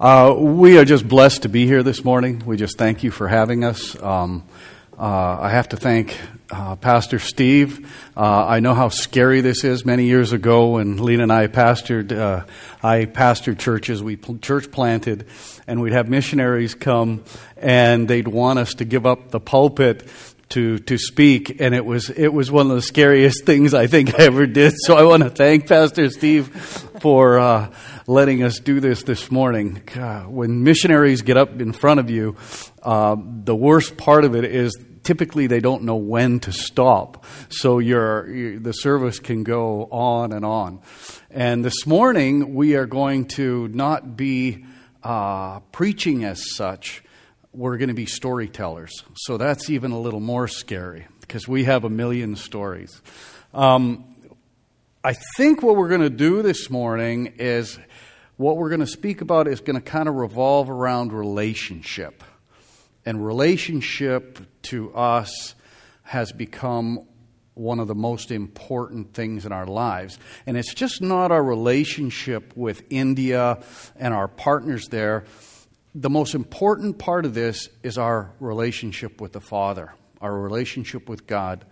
Uh, we are just blessed to be here this morning. We just thank you for having us. Um, uh, I have to thank uh, Pastor Steve. Uh, I know how scary this is. Many years ago, when Lena and I pastored, uh, I pastored churches. We pl- church planted, and we'd have missionaries come, and they'd want us to give up the pulpit to to speak, and it was it was one of the scariest things I think I ever did. So I want to thank Pastor Steve for uh, letting us do this this morning. God, when missionaries get up in front of you, uh, the worst part of it is typically they don't know when to stop, so your, the service can go on and on. And this morning we are going to not be uh, preaching as such we're going to be storytellers. So that's even a little more scary because we have a million stories. Um, I think what we're going to do this morning is what we're going to speak about is going to kind of revolve around relationship. And relationship to us has become one of the most important things in our lives. And it's just not our relationship with India and our partners there the most important part of this is our relationship with the Father, our relationship with God.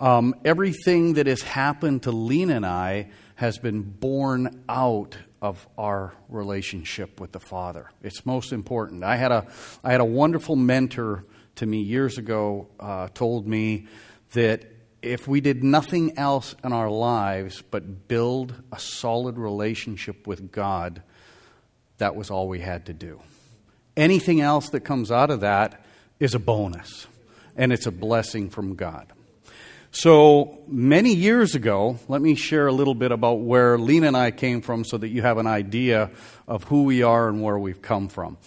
Um, everything that has happened to Lena and I has been born out of our relationship with the Father. It's most important. I had a, I had a wonderful mentor to me years ago uh, told me that if we did nothing else in our lives but build a solid relationship with God, that was all we had to do. Anything else that comes out of that is a bonus, and it's a blessing from God. So many years ago, let me share a little bit about where Lena and I came from so that you have an idea of who we are and where we've come from.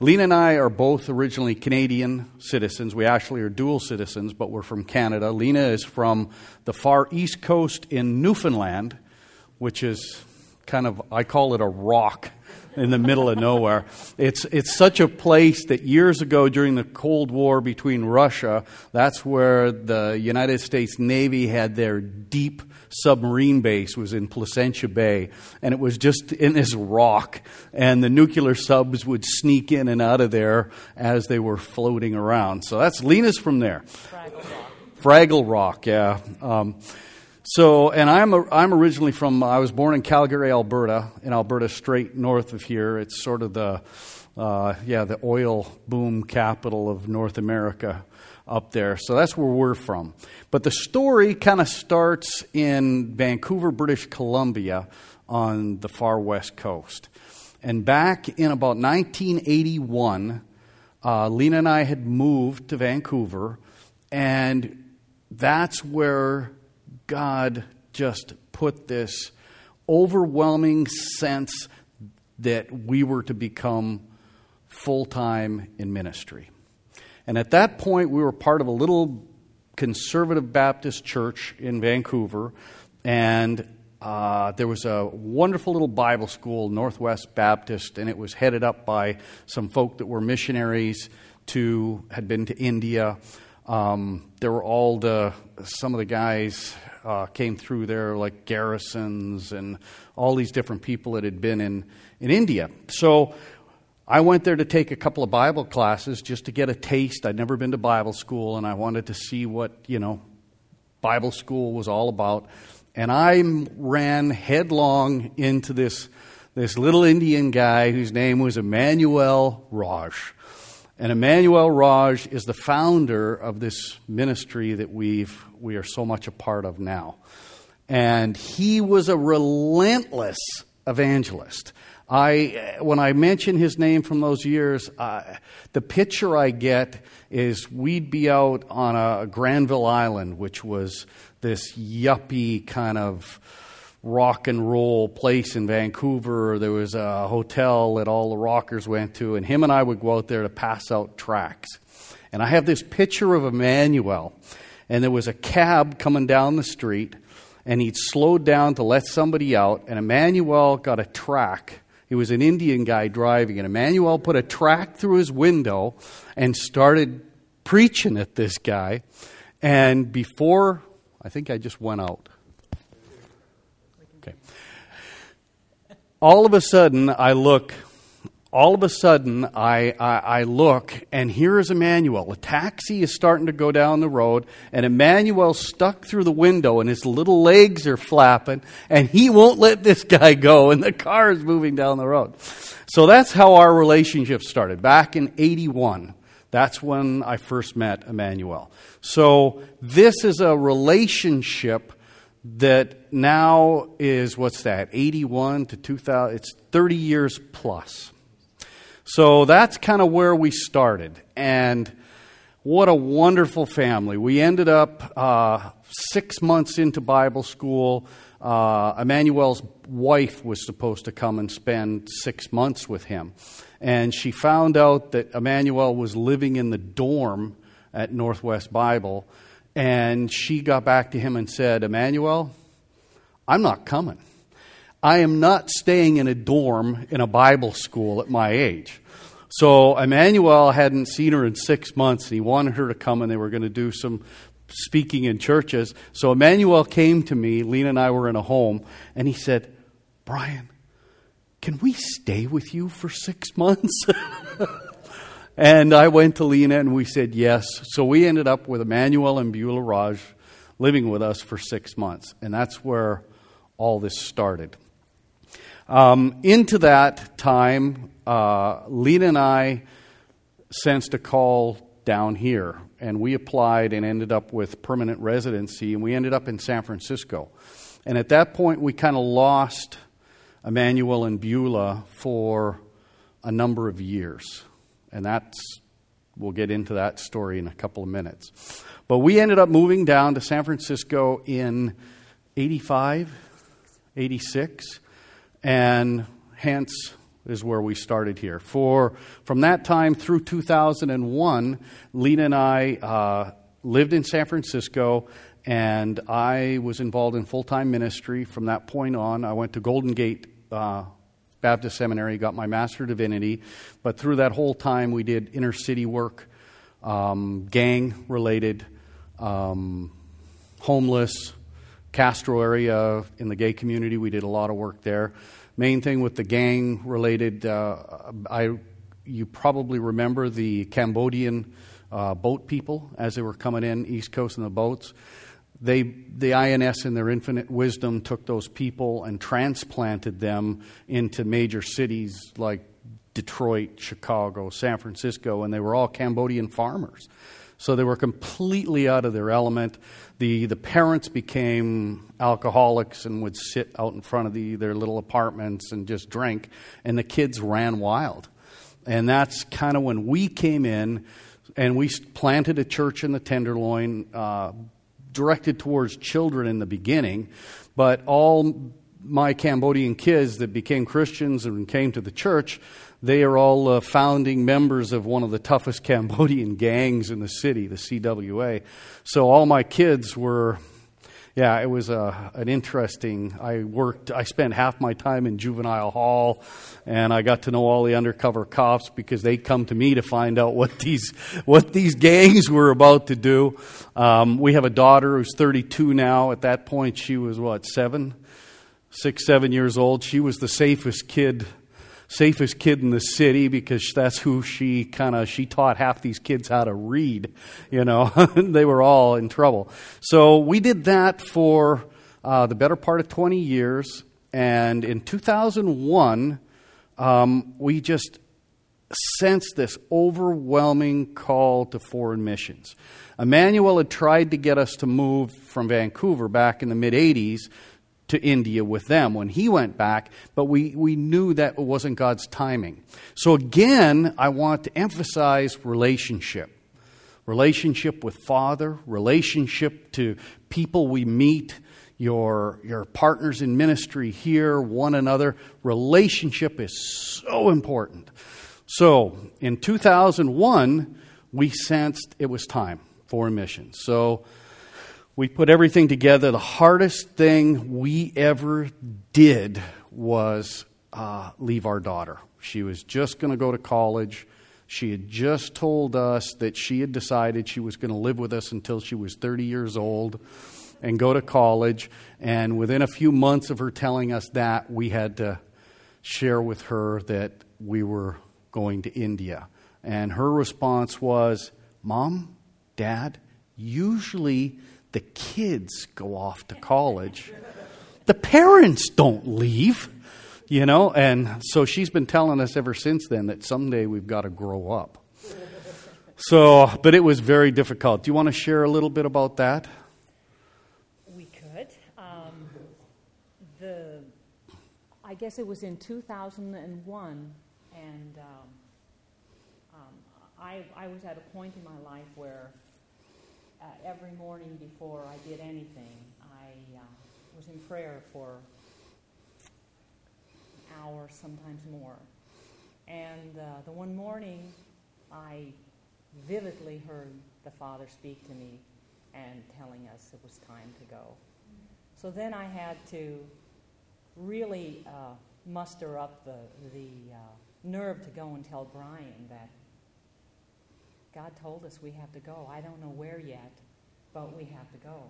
Lena and I are both originally Canadian citizens. We actually are dual citizens, but we're from Canada. Lena is from the far east coast in Newfoundland, which is kind of, I call it a rock in the middle of nowhere. It's, it's such a place that years ago during the Cold War between Russia, that's where the United States Navy had their deep submarine base was in Placentia Bay, and it was just in this rock, and the nuclear subs would sneak in and out of there as they were floating around. So that's Lena's from there. Fraggle Rock. Fraggle Rock, yeah. Um, so, and I'm, a, I'm originally from, I was born in Calgary, Alberta, in Alberta, straight north of here. It's sort of the, uh, yeah, the oil boom capital of North America up there. So that's where we're from. But the story kind of starts in Vancouver, British Columbia on the far west coast. And back in about 1981, uh, Lena and I had moved to Vancouver, and that's where God just put this overwhelming sense that we were to become full time in ministry. And at that point, we were part of a little conservative Baptist church in Vancouver, and uh, there was a wonderful little Bible school, Northwest Baptist, and it was headed up by some folk that were missionaries to had been to India. Um, there were all the some of the guys uh, came through there, like Garrisons and all these different people that had been in, in India. So I went there to take a couple of Bible classes just to get a taste. I'd never been to Bible school, and I wanted to see what, you know, Bible school was all about. And I ran headlong into this, this little Indian guy whose name was Emmanuel Raj. And Emmanuel Raj is the founder of this ministry that we've, we are so much a part of now. And he was a relentless evangelist. I, when I mention his name from those years, uh, the picture I get is we'd be out on a Granville Island, which was this yuppie kind of rock and roll place in Vancouver. There was a hotel that all the rockers went to, and him and I would go out there to pass out tracts. And I have this picture of Emmanuel, and there was a cab coming down the street, and he'd slowed down to let somebody out, and Emmanuel got a track. He was an Indian guy driving, and Emmanuel put a track through his window and started preaching at this guy. And before, I think I just went out. Okay. all of a sudden, I look all of a sudden, I, I, I, look, and here is Emmanuel. A taxi is starting to go down the road, and Emmanuel's stuck through the window, and his little legs are flapping, and he won't let this guy go, and the car is moving down the road. So that's how our relationship started, back in 81. That's when I first met Emmanuel. So this is a relationship that now is, what's that, 81 to 2000, it's 30 years plus. So that's kind of where we started. And what a wonderful family. We ended up uh, six months into Bible school. Uh, Emmanuel's wife was supposed to come and spend six months with him. And she found out that Emmanuel was living in the dorm at Northwest Bible. And she got back to him and said, Emmanuel, I'm not coming. I am not staying in a dorm in a Bible school at my age. So Emmanuel hadn't seen her in six months, and he wanted her to come, and they were going to do some speaking in churches. So Emmanuel came to me. Lena and I were in a home, and he said, Brian, can we stay with you for six months? and I went to Lena, and we said yes. So we ended up with Emmanuel and Beulah Raj living with us for six months, and that's where all this started. Um, into that time, uh, Lena and I sensed a call down here, and we applied and ended up with permanent residency, and we ended up in San Francisco. And at that point, we kind of lost Emmanuel and Beulah for a number of years. And that's, we'll get into that story in a couple of minutes. But we ended up moving down to San Francisco in 85, 86, and hence is where we started here. For from that time through 2001, Lena and I uh, lived in San Francisco, and I was involved in full time ministry. From that point on, I went to Golden Gate uh, Baptist Seminary, got my Master of Divinity. But through that whole time, we did inner city work, um, gang related, um, homeless, Castro area in the gay community. We did a lot of work there. Main thing with the gang related, uh, I you probably remember the Cambodian uh, boat people as they were coming in East Coast in the boats. They, the INS, in their infinite wisdom, took those people and transplanted them into major cities like Detroit, Chicago, San Francisco, and they were all Cambodian farmers. So they were completely out of their element. The, the parents became alcoholics and would sit out in front of the, their little apartments and just drink, and the kids ran wild. And that's kind of when we came in and we planted a church in the Tenderloin, uh, directed towards children in the beginning, but all my Cambodian kids that became Christians and came to the church they are all uh, founding members of one of the toughest Cambodian gangs in the city, the CWA. So all my kids were, yeah, it was uh, an interesting. I worked, I spent half my time in juvenile hall, and I got to know all the undercover cops because they come to me to find out what these what these gangs were about to do. Um, we have a daughter who's 32 now. At that point, she was what seven, six, seven years old. She was the safest kid safest kid in the city because that's who she kind of she taught half these kids how to read you know? They were all in trouble. So we did that for uh, the better part of 20 years and in 2001 um, we just sensed this overwhelming call to foreign missions. Emmanuel had tried to get us to move from vancouver back in the mid 80s to India with them when he went back, but we, we knew that it wasn't God's timing. So again, I want to emphasize relationship. Relationship with Father, relationship to people we meet, your, your partners in ministry here, one another. Relationship is so important. So in 2001, we sensed it was time for a mission. So we put everything together. The hardest thing we ever did was uh, leave our daughter. She was just going to go to college. She had just told us that she had decided she was going to live with us until she was 30 years old and go to college. And within a few months of her telling us that, we had to share with her that we were going to India. And her response was, Mom, Dad, usually the kids go off to college. The parents don't leave, you know? And so she's been telling us ever since then that someday we've got to grow up. So, but it was very difficult. Do you want to share a little bit about that? We could. Um, the, I guess it was in 2001, and um, um, I, I was at a point in my life where uh, every morning before I did anything, I uh, was in prayer for an hour, sometimes more. And uh, the one morning, I vividly heard the Father speak to me and telling us it was time to go. So then I had to really uh, muster up the, the uh, nerve to go and tell Brian that God told us we have to go. I don't know where yet, but we have to go.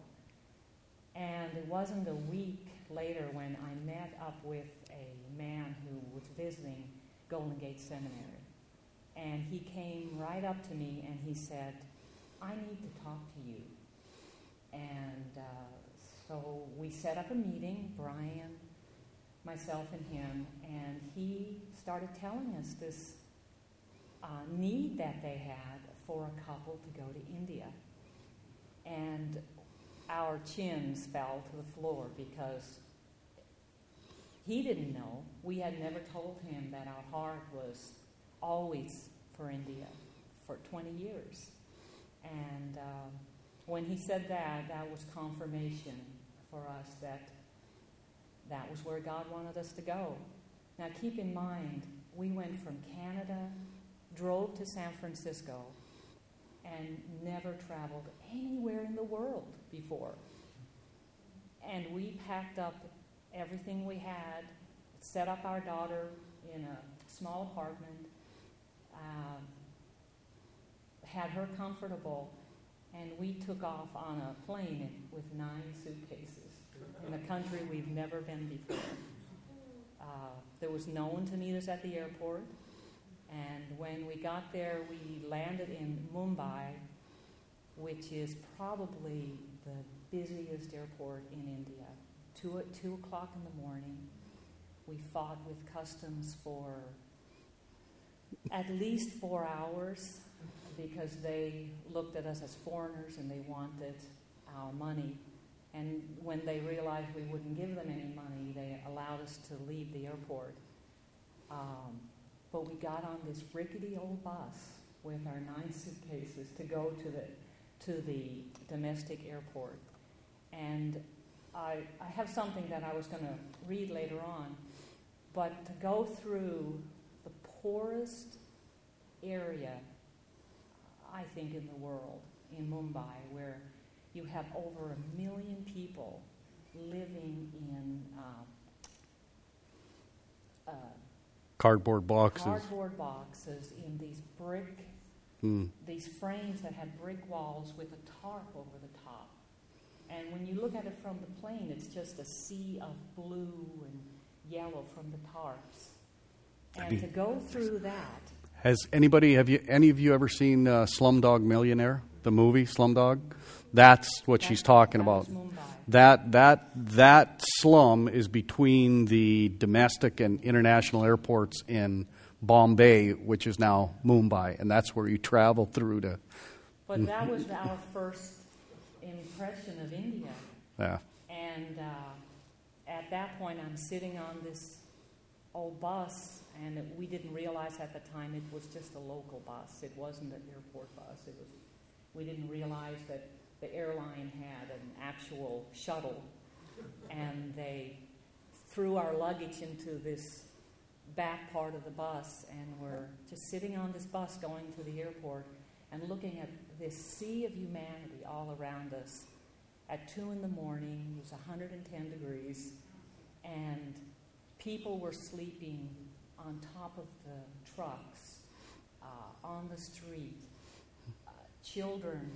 And it wasn't a week later when I met up with a man who was visiting Golden Gate Seminary. And he came right up to me and he said, I need to talk to you. And uh, so we set up a meeting, Brian, myself, and him, and he started telling us this uh, need that they had for a couple to go to India. And our chins fell to the floor because he didn't know. We had never told him that our heart was always for India for 20 years. And um, when he said that, that was confirmation for us that that was where God wanted us to go. Now, keep in mind, we went from Canada, drove to San Francisco, and never traveled anywhere in the world before. And we packed up everything we had, set up our daughter in a small apartment, um, had her comfortable, and we took off on a plane with nine suitcases in a country we've never been before. Uh, there was no one to meet us at the airport. And when we got there, we landed in Mumbai, which is probably the busiest airport in India. Two, at two o'clock in the morning, we fought with customs for at least four hours because they looked at us as foreigners and they wanted our money. And when they realized we wouldn't give them any money, they allowed us to leave the airport. Um, but we got on this rickety old bus with our nine suitcases to go to the to the domestic airport. And I, I have something that I was going to read later on, but to go through the poorest area, I think, in the world, in Mumbai, where you have over a million people living in uh, uh, cardboard boxes. Cardboard boxes in these brick, mm. these frames that had brick walls with a tarp over the top. And when you look at it from the plane, it's just a sea of blue and yellow from the tarps. And to go through that. Has anybody, have you, any of you ever seen uh, Slumdog Millionaire, the movie Slumdog? That's what she's talking about. That that that slum is between the domestic and international airports in Bombay, which is now Mumbai, and that's where you travel through to. But that was our first impression of India. Yeah. And uh, at that point, I'm sitting on this old bus, and it, we didn't realize at the time it was just a local bus. It wasn't an airport bus. It was. We didn't realize that the airline had an actual shuttle, and they threw our luggage into this back part of the bus, and we're just sitting on this bus going to the airport and looking at this sea of humanity all around us. At 2 in the morning, it was 110 degrees, and people were sleeping on top of the trucks, uh, on the street. Uh, children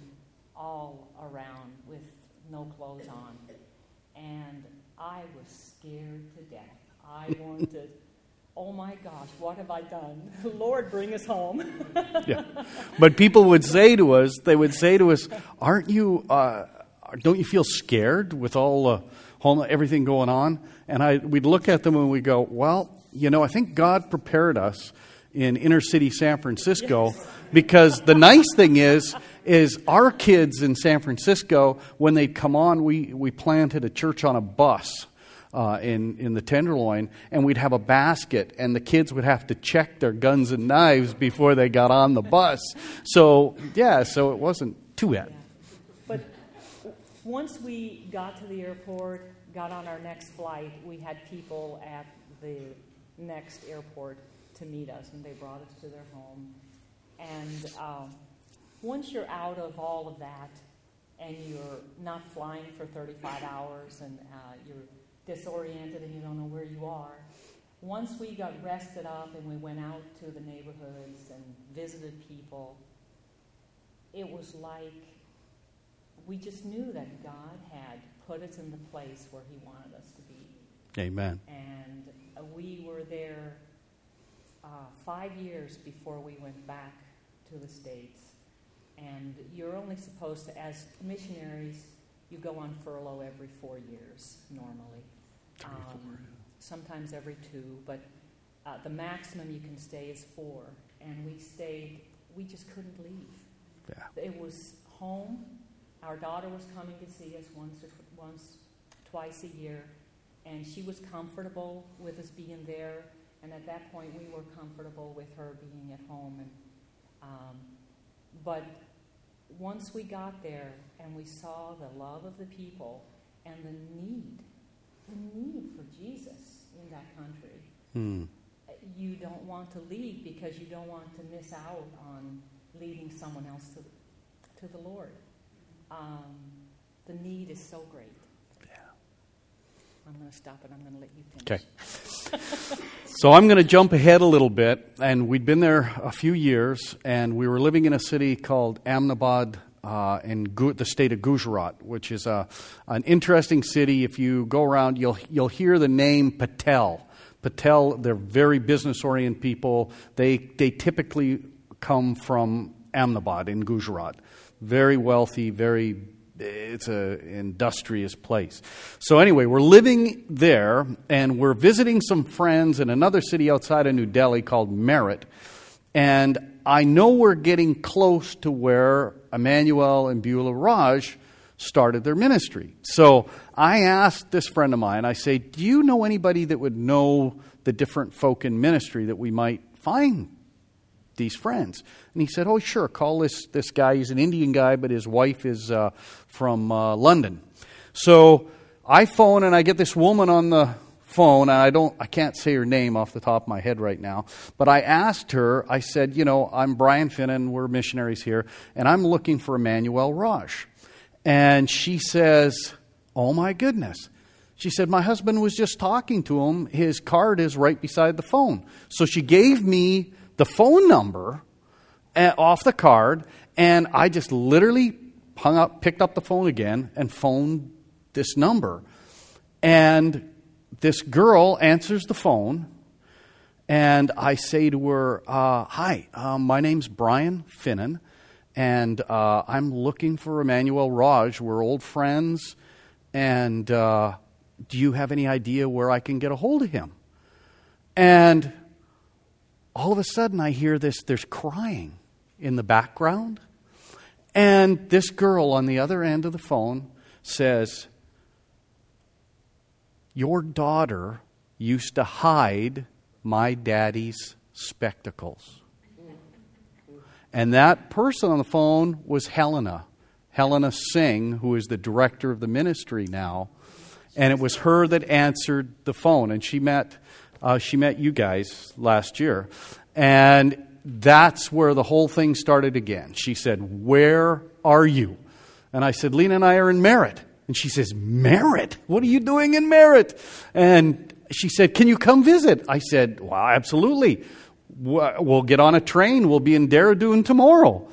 all around with no clothes on. And I was scared to death. I wanted oh my gosh, what have I done? Lord, bring us home. yeah. But people would say to us, they would say to us, aren't you, uh, don't you feel scared with all the home, everything going on? And I, we'd look at them and we'd go, well, you know, I think God prepared us in inner city San Francisco yes. because the nice thing is, is our kids in San Francisco, when they come on, we, we planted a church on a bus uh, in, in the Tenderloin, and we'd have a basket, and the kids would have to check their guns and knives before they got on the bus. So, yeah, so it wasn't too bad. But once we got to the airport, got on our next flight, we had people at the next airport to meet us, and they brought us to their home. And um, once you're out of all of that, and you're not flying for 35 hours, and uh, you're disoriented and you don't know where you are. Once we got rested up and we went out to the neighborhoods and visited people, it was like we just knew that God had put us in the place where He wanted us to be. Amen. And uh, we were there uh, five years before we went back to the States. And you're only supposed to, as missionaries, you go on furlough every four years normally. Um, sometimes every two, but uh, the maximum you can stay is four. And we stayed, we just couldn't leave. Yeah. It was home. Our daughter was coming to see us once, or once, twice a year, and she was comfortable with us being there. And at that point, we were comfortable with her being at home. And um, but once we got there and we saw the love of the people and the need the need for Jesus in that country. Mm. You don't want to leave because you don't want to miss out on leading someone else to, to the Lord. Um, the need is so great. Yeah. I'm going to stop it. I'm going to let you finish. Okay. so I'm going to jump ahead a little bit. And we'd been there a few years, and we were living in a city called Ahmedabad, uh, in Gu- the state of Gujarat, which is a, an interesting city. If you go around, you'll, you'll hear the name Patel. Patel, they're very business oriented people. They, they typically come from Ahmedabad in Gujarat. Very wealthy, very it's an industrious place. So, anyway, we're living there and we're visiting some friends in another city outside of New Delhi called Meerut. And I know we're getting close to where Emmanuel and Beulah Raj started their ministry. So I asked this friend of mine, I say, Do you know anybody that would know the different folk in ministry that we might find these friends? And he said, Oh, sure, call this, this guy. He's an Indian guy, but his wife is uh, from uh, London. So I phone and I get this woman on the phone, and I don't, I can't say her name off the top of my head right now, but I asked her, I said, you know, I'm Brian Finnan, we're missionaries here, and I'm looking for Emmanuel Raj. And she says, oh my goodness. She said, my husband was just talking to him. His card is right beside the phone. So she gave me the phone number eh, off the card, and I just literally hung up, picked up the phone again, and phoned this number. And this girl answers the phone, and I say to her, uh, Hi, um, my name's Brian Finnan, and uh, I'm looking for Emmanuel Raj. We're old friends, and uh, do you have any idea where I can get a hold of him? And all of a sudden, I hear this there's crying in the background. And this girl on the other end of the phone says, your daughter used to hide my daddy's spectacles. And that person on the phone was Helena, Helena Singh, who is the director of the ministry now. And it was her that answered the phone. And she met, uh, she met you guys last year. And that's where the whole thing started again. She said, Where are you? And I said, Lena and I are in Meerut. And she says, Meerut? What are you doing in Meerut? And she said, Can you come visit? I said, Well, absolutely. We'll get on a train. We'll be in Dehradun tomorrow.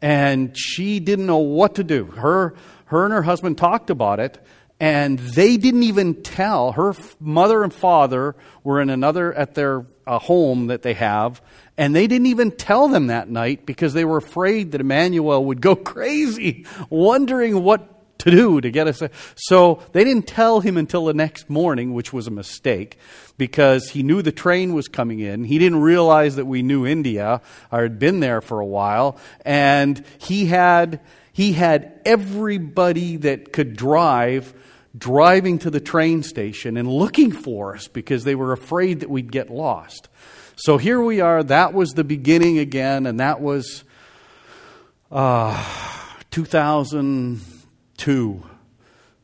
And she didn't know what to do. Her, her and her husband talked about it, and they didn't even tell. Her mother and father were in another, at their a home that they have, and they didn't even tell them that night because they were afraid that Emmanuel would go crazy, wondering what to do to get us. So they didn't tell him until the next morning, which was a mistake because he knew the train was coming in. He didn't realize that we knew India or had been there for a while, and he had he had everybody that could drive driving to the train station and looking for us because they were afraid that we'd get lost. So here we are. That was the beginning again, and that was uh, 2002.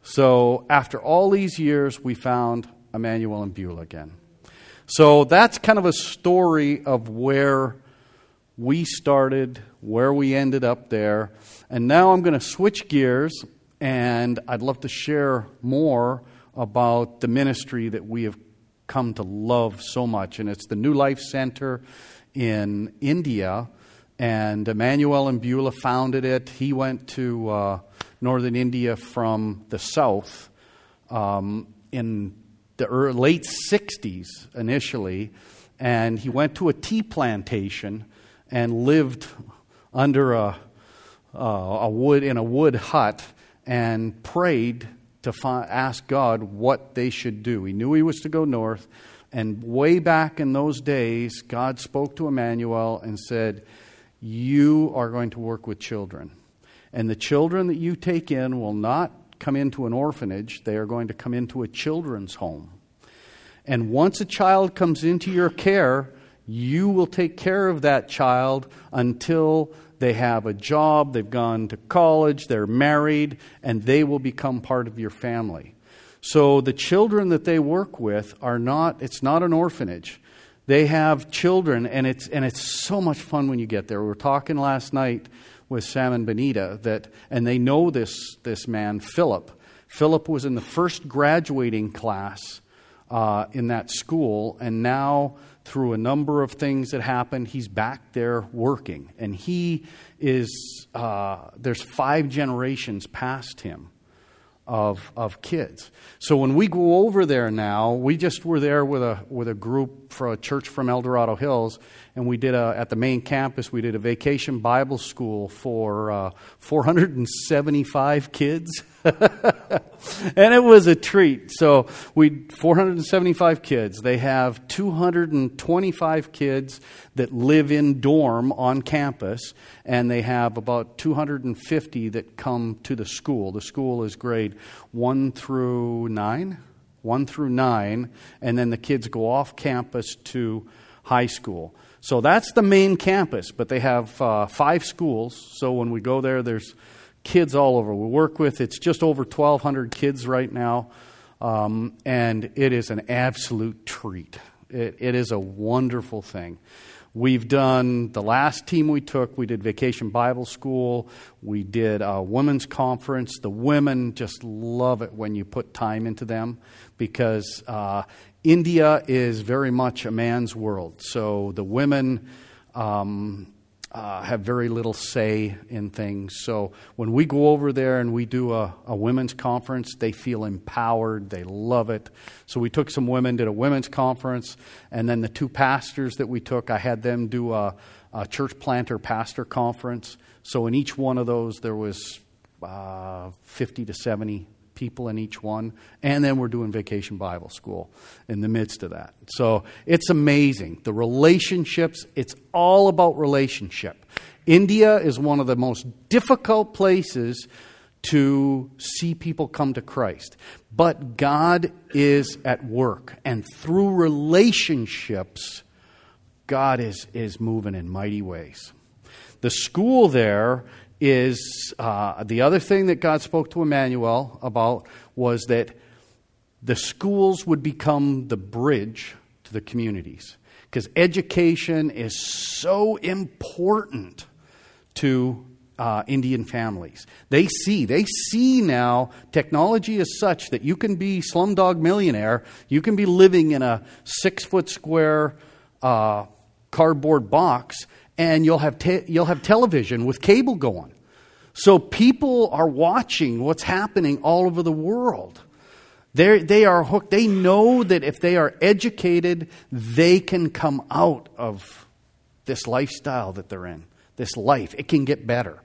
So after all these years, we found Emmanuel and Beulah again. So that's kind of a story of where we started, where we ended up there. And now I'm going to switch gears and I'd love to share more about the ministry that we have come to love so much. And it's the New Life Center in India. And Emmanuel and Beulah founded it. He went to uh, northern India from the south um, in the early, late 60s initially. And he went to a tea plantation and lived under a, uh, a wood in a wood hut and prayed to find, ask God what they should do. He knew he was to go north. And way back in those days, God spoke to Emmanuel and said, You are going to work with children. And the children that you take in will not come into an orphanage, they are going to come into a children's home. And once a child comes into your care, you will take care of that child until they have a job, they've gone to college, they're married, and they will become part of your family. So the children that they work with are not, it's not an orphanage. They have children, and it's, and it's so much fun when you get there. We were talking last night with Sam and Benita, that, and they know this, this man, Philip. Philip was in the first graduating class uh, in that school, and now through a number of things that happened, he's back there working. And he is, uh, there's five generations past him of, of kids. So when we go over there now, we just were there with a, with a group for a church from El Dorado Hills, and we did a, at the main campus, we did a vacation Bible school for uh, 475 kids. and it was a treat. So we 475 kids. They have 225 kids that live in dorm on campus, and they have about 250 that come to the school. The school is grade one through nine, one through nine, and then the kids go off campus to high school. So that's the main campus, but they have uh, five schools. So when we go there, there's kids all over. We work with it's just over 1,200 kids right now, um, and it is an absolute treat. It, it is a wonderful thing. We've done the last team we took, we did Vacation Bible School, we did a women's conference. The women just love it when you put time into them because uh, India is very much a man's world. So the women. Um, uh, have very little say in things. So when we go over there and we do a, a, women's conference, they feel empowered. They love it. So we took some women, did a women's conference, and then the two pastors that we took, I had them do a, a church planter pastor conference. So in each one of those, there was uh, 50 to 70 people in each one. And then we're doing Vacation Bible School in the midst of that. So it's amazing. The relationships, it's all about relationship. India is one of the most difficult places to see people come to Christ. But God is at work. And through relationships, God is, is moving in mighty ways. The school there is uh, the other thing that God spoke to Emmanuel about was that the schools would become the bridge to the communities. Because education is so important to uh, Indian families. They see, they see now technology is such that you can be slumdog millionaire, you can be living in a six foot square uh, cardboard box, and you'll have, te- you'll have television with cable going. So people are watching what's happening all over the world. They're, they are hooked. They know that if they are educated, they can come out of this lifestyle that they're in, this life. It can get better.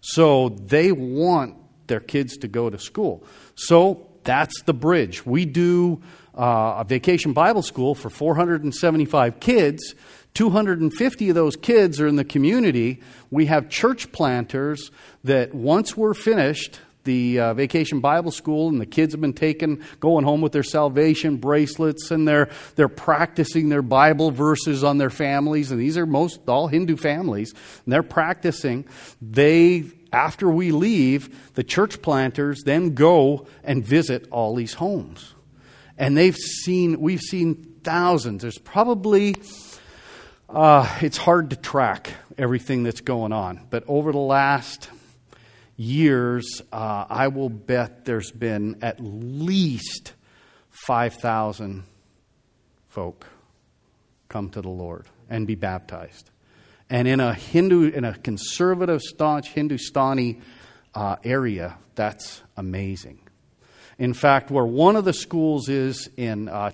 So they want their kids to go to school. So that's the bridge. We do uh, a vacation Bible school for 475 kids. 250 of those kids are in the community. We have church planters that once we're finished, the uh, vacation Bible school, and the kids have been taken, going home with their salvation bracelets, and they're, they're practicing their Bible verses on their families. And these are most all Hindu families, and they're practicing. They, after we leave, the church planters then go and visit all these homes. And they've seen, we've seen thousands. There's probably, uh, it's hard to track everything that's going on. But over the last years, uh, I will bet there's been at least 5,000 folk come to the Lord and be baptized. And in a Hindu, in a conservative, staunch Hindustani uh, area, that's amazing. In fact, where one of the schools is in uh,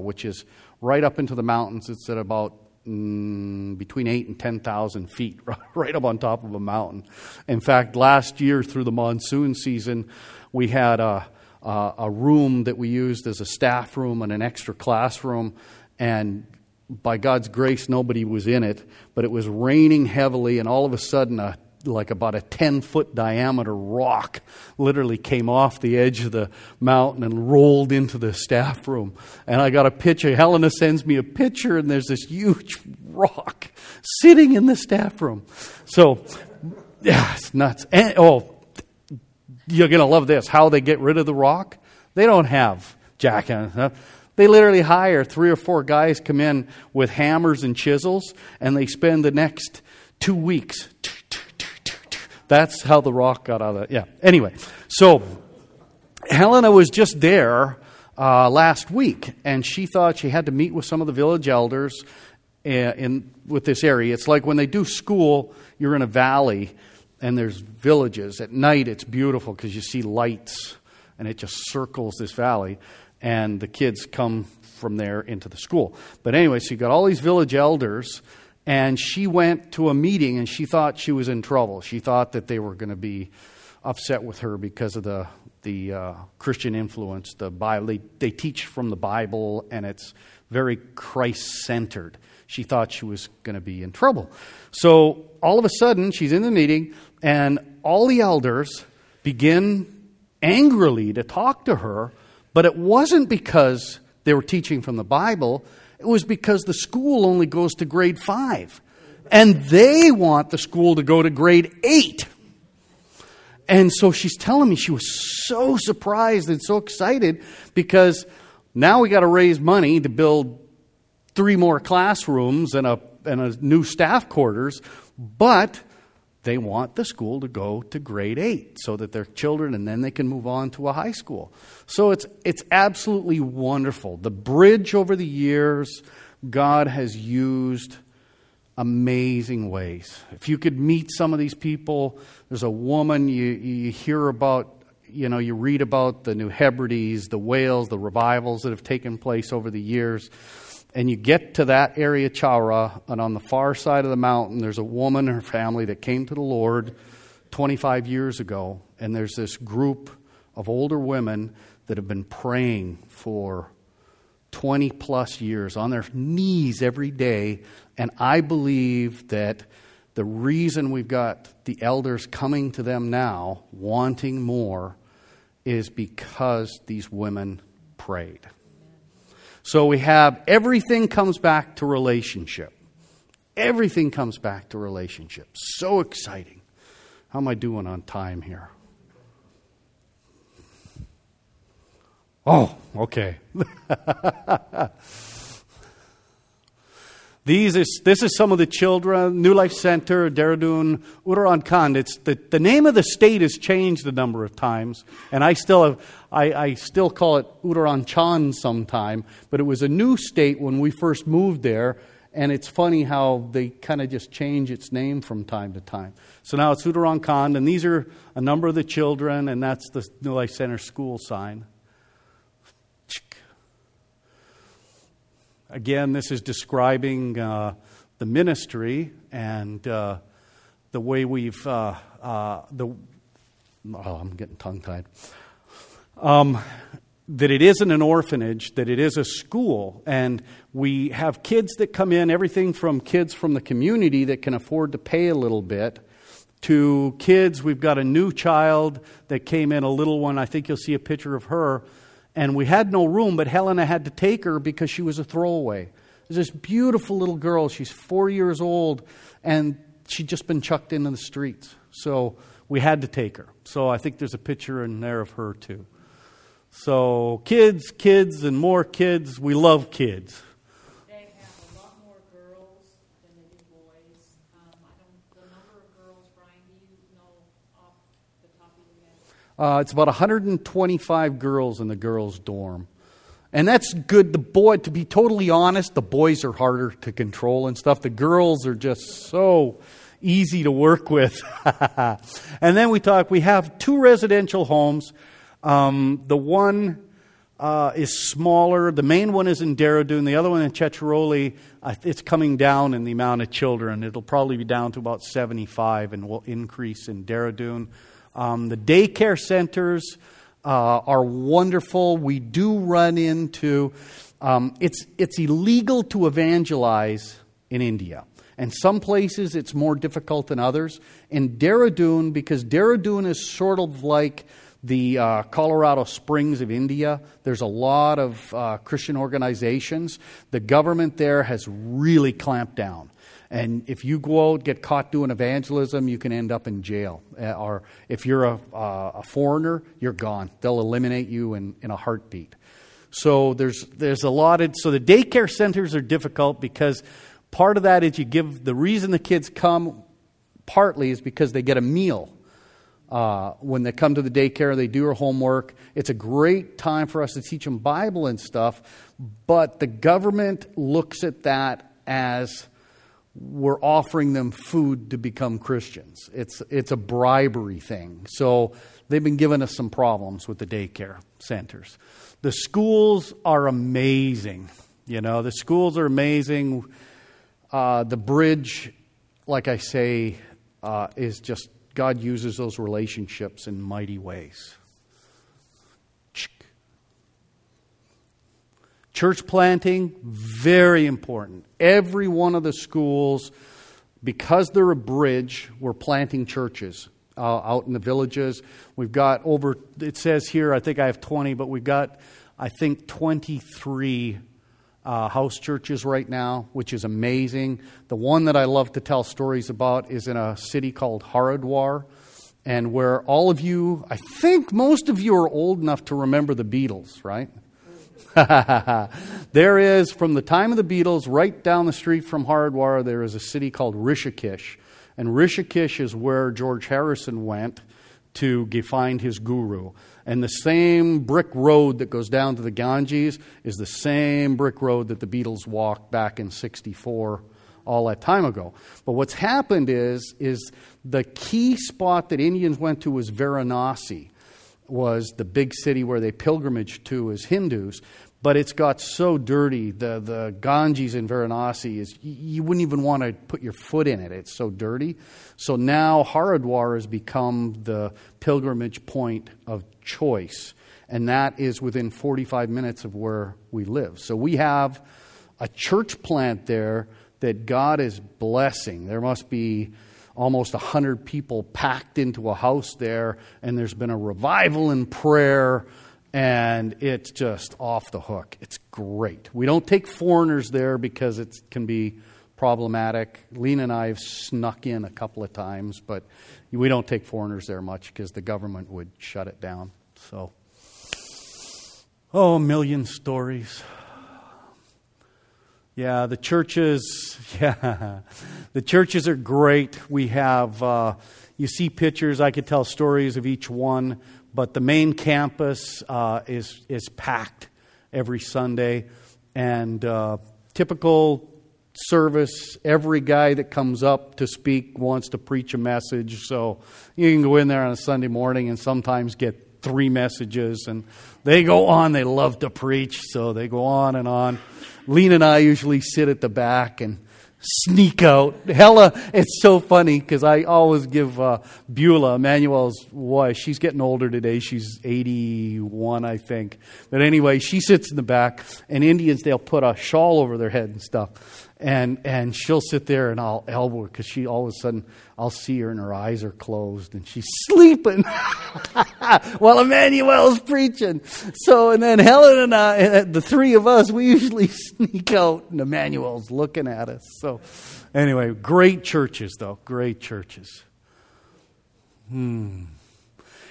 which is right up into the mountains, it's at about mm, between eight and 10,000 feet, right up on top of a mountain. In fact, last year through the monsoon season, we had a, a, a room that we used as a staff room and an extra classroom. And by God's grace, nobody was in it, but it was raining heavily, and all of a sudden, a like about a 10 foot diameter rock literally came off the edge of the mountain and rolled into the staff room. And I got a picture. Helena sends me a picture, and there's this huge rock sitting in the staff room. So, yeah, it's nuts. And, oh, you're going to love this. How they get rid of the rock? They don't have jackhammers. They literally hire three or four guys come in with hammers and chisels, and they spend the next two weeks that's how the rock got out of it. Yeah. Anyway, so Helena was just there uh, last week, and she thought she had to meet with some of the village elders in, uh, in with this area. It's like when they do school, you're in a valley, and there's villages. At night, it's beautiful because you see lights, and it just circles this valley, and the kids come from there into the school. But anyway, so you got all these village elders and she went to a meeting and she thought she was in trouble. She thought that they were going to be upset with her because of the, the uh, Christian influence. The Bible, they, teach from the Bible and it's very Christ centered. She thought she was going to be in trouble. So all of a sudden, she's in the meeting and all the elders begin angrily to talk to her, but it wasn't because they were teaching from the Bible. It was because the school only goes to grade five. And they want the school to go to grade eight. And so she's telling me she was so surprised and so excited because now we got to raise money to build three more classrooms and a, and a new staff quarters. But they want the school to go to grade eight so that their children and then they can move on to a high school. So it's, it's absolutely wonderful. The bridge over the years, God has used amazing ways. If you could meet some of these people, there's a woman you, you hear about, you know, you read about the New Hebrides, the Wales, the revivals that have taken place over the years and you get to that area, Chaura, and on the far side of the mountain, there's a woman and her family that came to the Lord 25 years ago, and there's this group of older women that have been praying for 20 plus years on their knees every day. And I believe that the reason we've got the elders coming to them now, wanting more, is because these women prayed. So we have everything comes back to relationship. Everything comes back to relationship. So exciting. How am I doing on time here? Oh, okay. These is, this is some of the children, New Life Center, Dehradun, Uttarakhand. It's the, the name of the state has changed a number of times, and I still, have, I, I still call it Uttaranchal sometime, but it was a new state when we first moved there, and it's funny how they kind of just change its name from time to time. So now it's Uttarakhand, and these are a number of the children, and that's the New Life Center school sign. Again, this is describing uh, the ministry and uh, the way we've uh, uh, the. Oh, I'm getting tongue tied. Um, that it isn't an orphanage, that it is a school. And we have kids that come in, everything from kids from the community that can afford to pay a little bit to kids. We've got a new child that came in, a little one. I think you'll see a picture of her. And we had no room, but Helena had to take her because she was a throwaway. There's this beautiful little girl. She's four years old, and she'd just been chucked into the streets. So we had to take her. So I think there's a picture in there of her, too. So, kids, kids, and more kids. We love kids. They have a lot more girls than they do boys. Um, I don't, the number of girls, Brian, do you know off the top of your head? Uh, it's about 125 girls in the girls' dorm. And that's good. The boy, to be totally honest, the boys are harder to control and stuff. The girls are just so easy to work with. and then we talk, we have two residential homes. Um, the one uh, is smaller. The main one is in Dehradun. The other one in Checharoli, uh, it's coming down in the amount of children. It'll probably be down to about 75 and will increase in Dehradun. Um, the daycare centers uh, are wonderful. We do run into um, it's it's illegal to evangelize in India. And some places it's more difficult than others. In Dehradun, because Dehradun is sort of like the uh, Colorado Springs of India. There's a lot of uh, Christian organizations. The government there has really clamped down. And if you go out, get caught doing evangelism, you can end up in jail. Uh, or if you're a, uh, a foreigner, you're gone. They'll eliminate you in, in a heartbeat. So there's, there's a lot of, so the daycare centers are difficult because part of that is you give, the reason the kids come partly is because they get a meal uh, when they come to the daycare, they do their homework. It's a great time for us to teach them Bible and stuff, but the government looks at that as we're offering them food to become Christians. It's, it's a bribery thing. So they've been giving us some problems with the daycare centers. The schools are amazing. You know, the schools are amazing. Uh, the bridge, like I say, uh, is just God uses those relationships in mighty ways. Church planting, very important. Every one of the schools, because they're a bridge, we're planting churches uh, out in the villages. We've got over, it says here, I think I have 20, but we've got, I think, 23 uh, house churches right now, which is amazing. The one that I love to tell stories about is in a city called Haridwar, and where all of you, I think most of you are old enough to remember the Beatles, right? there is, from the time of the Beatles, right down the street from Haridwar, there is a city called Rishikesh. And Rishikesh is where George Harrison went to find his guru. And the same brick road that goes down to the Ganges is the same brick road that the Beatles walked back in 64 all that time ago. But what's happened is, is the key spot that Indians went to was Varanasi, was the big city where they pilgrimage to as Hindus. But it's got so dirty. The, the Ganges in Varanasi is, you wouldn't even want to put your foot in it. It's so dirty. So now Haridwar has become the pilgrimage point of choice. And that is within 45 minutes of where we live. So we have a church plant there that God is blessing. There must be almost 100 people packed into a house there, and there's been a revival in prayer and it's just off the hook. It's great. We don't take foreigners there because it can be problematic. Lena and I have snuck in a couple of times, but we don't take foreigners there much because the government would shut it down. So, oh, a million stories. Yeah, the churches, yeah, the churches are great. We have, uh, you see pictures, I could tell stories of each one. But the main campus uh, is, is packed every Sunday. And uh, typical service, every guy that comes up to speak wants to preach a message. So you can go in there on a Sunday morning and sometimes get three messages, and they go on. They love to preach, so they go on and on. Lena and I usually sit at the back and sneak out. Hella, it's so funny because I always give uh, Beulah, Emmanuel's wife, she's getting older today. She's 81, I think. But anyway, she sits in the back, and Indians, they'll put a shawl over their head and stuff and and she'll sit there and I'll elbow her because she all of a sudden I'll see her and her eyes are closed and she's sleeping while Emmanuel's preaching. So and then Helen and I, the three of us, we usually sneak out and Emmanuel's looking at us. So anyway, great churches though, great churches. Hmm.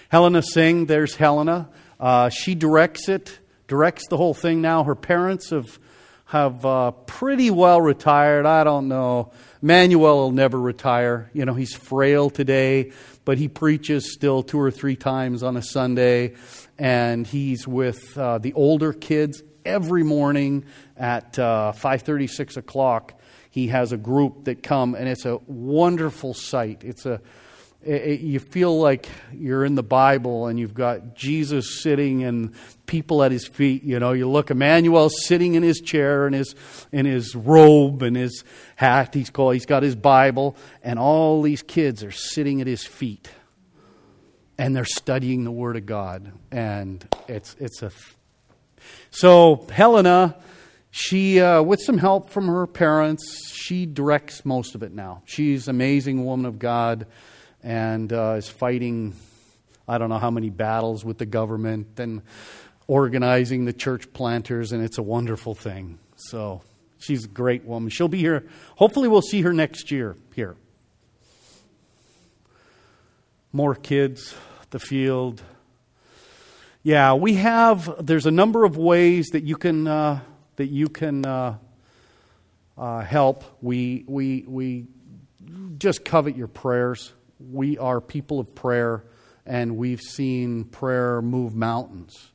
Helena Singh, there's Helena. Uh, she directs it, directs the whole thing now. Her parents have have uh, pretty well retired. I don't know. Manuel will never retire. You know, he's frail today, but he preaches still two or three times on a Sunday, and he's with uh, the older kids every morning at uh, 5.30, 6 o'clock. He has a group that come, and it's a wonderful sight. It's a you feel like you're in the Bible and you've got Jesus sitting and people at his feet. You know, you look Emmanuel sitting in his chair and his in his robe and his hat. He's called. He's got his Bible, and all these kids are sitting at his feet, and they're studying the Word of God. And it's it's a so Helena. She, uh, with some help from her parents, she directs most of it now. She's an amazing woman of God and uh, is fighting, I don't know how many battles with the government and organizing the church planters, and it's a wonderful thing. So she's a great woman. She'll be here. Hopefully, we'll see her next year here. More kids, the field. Yeah, we have. There's a number of ways that you can uh, that you can uh, uh, help. We we we just covet your prayers we are people of prayer, and we've seen prayer move mountains.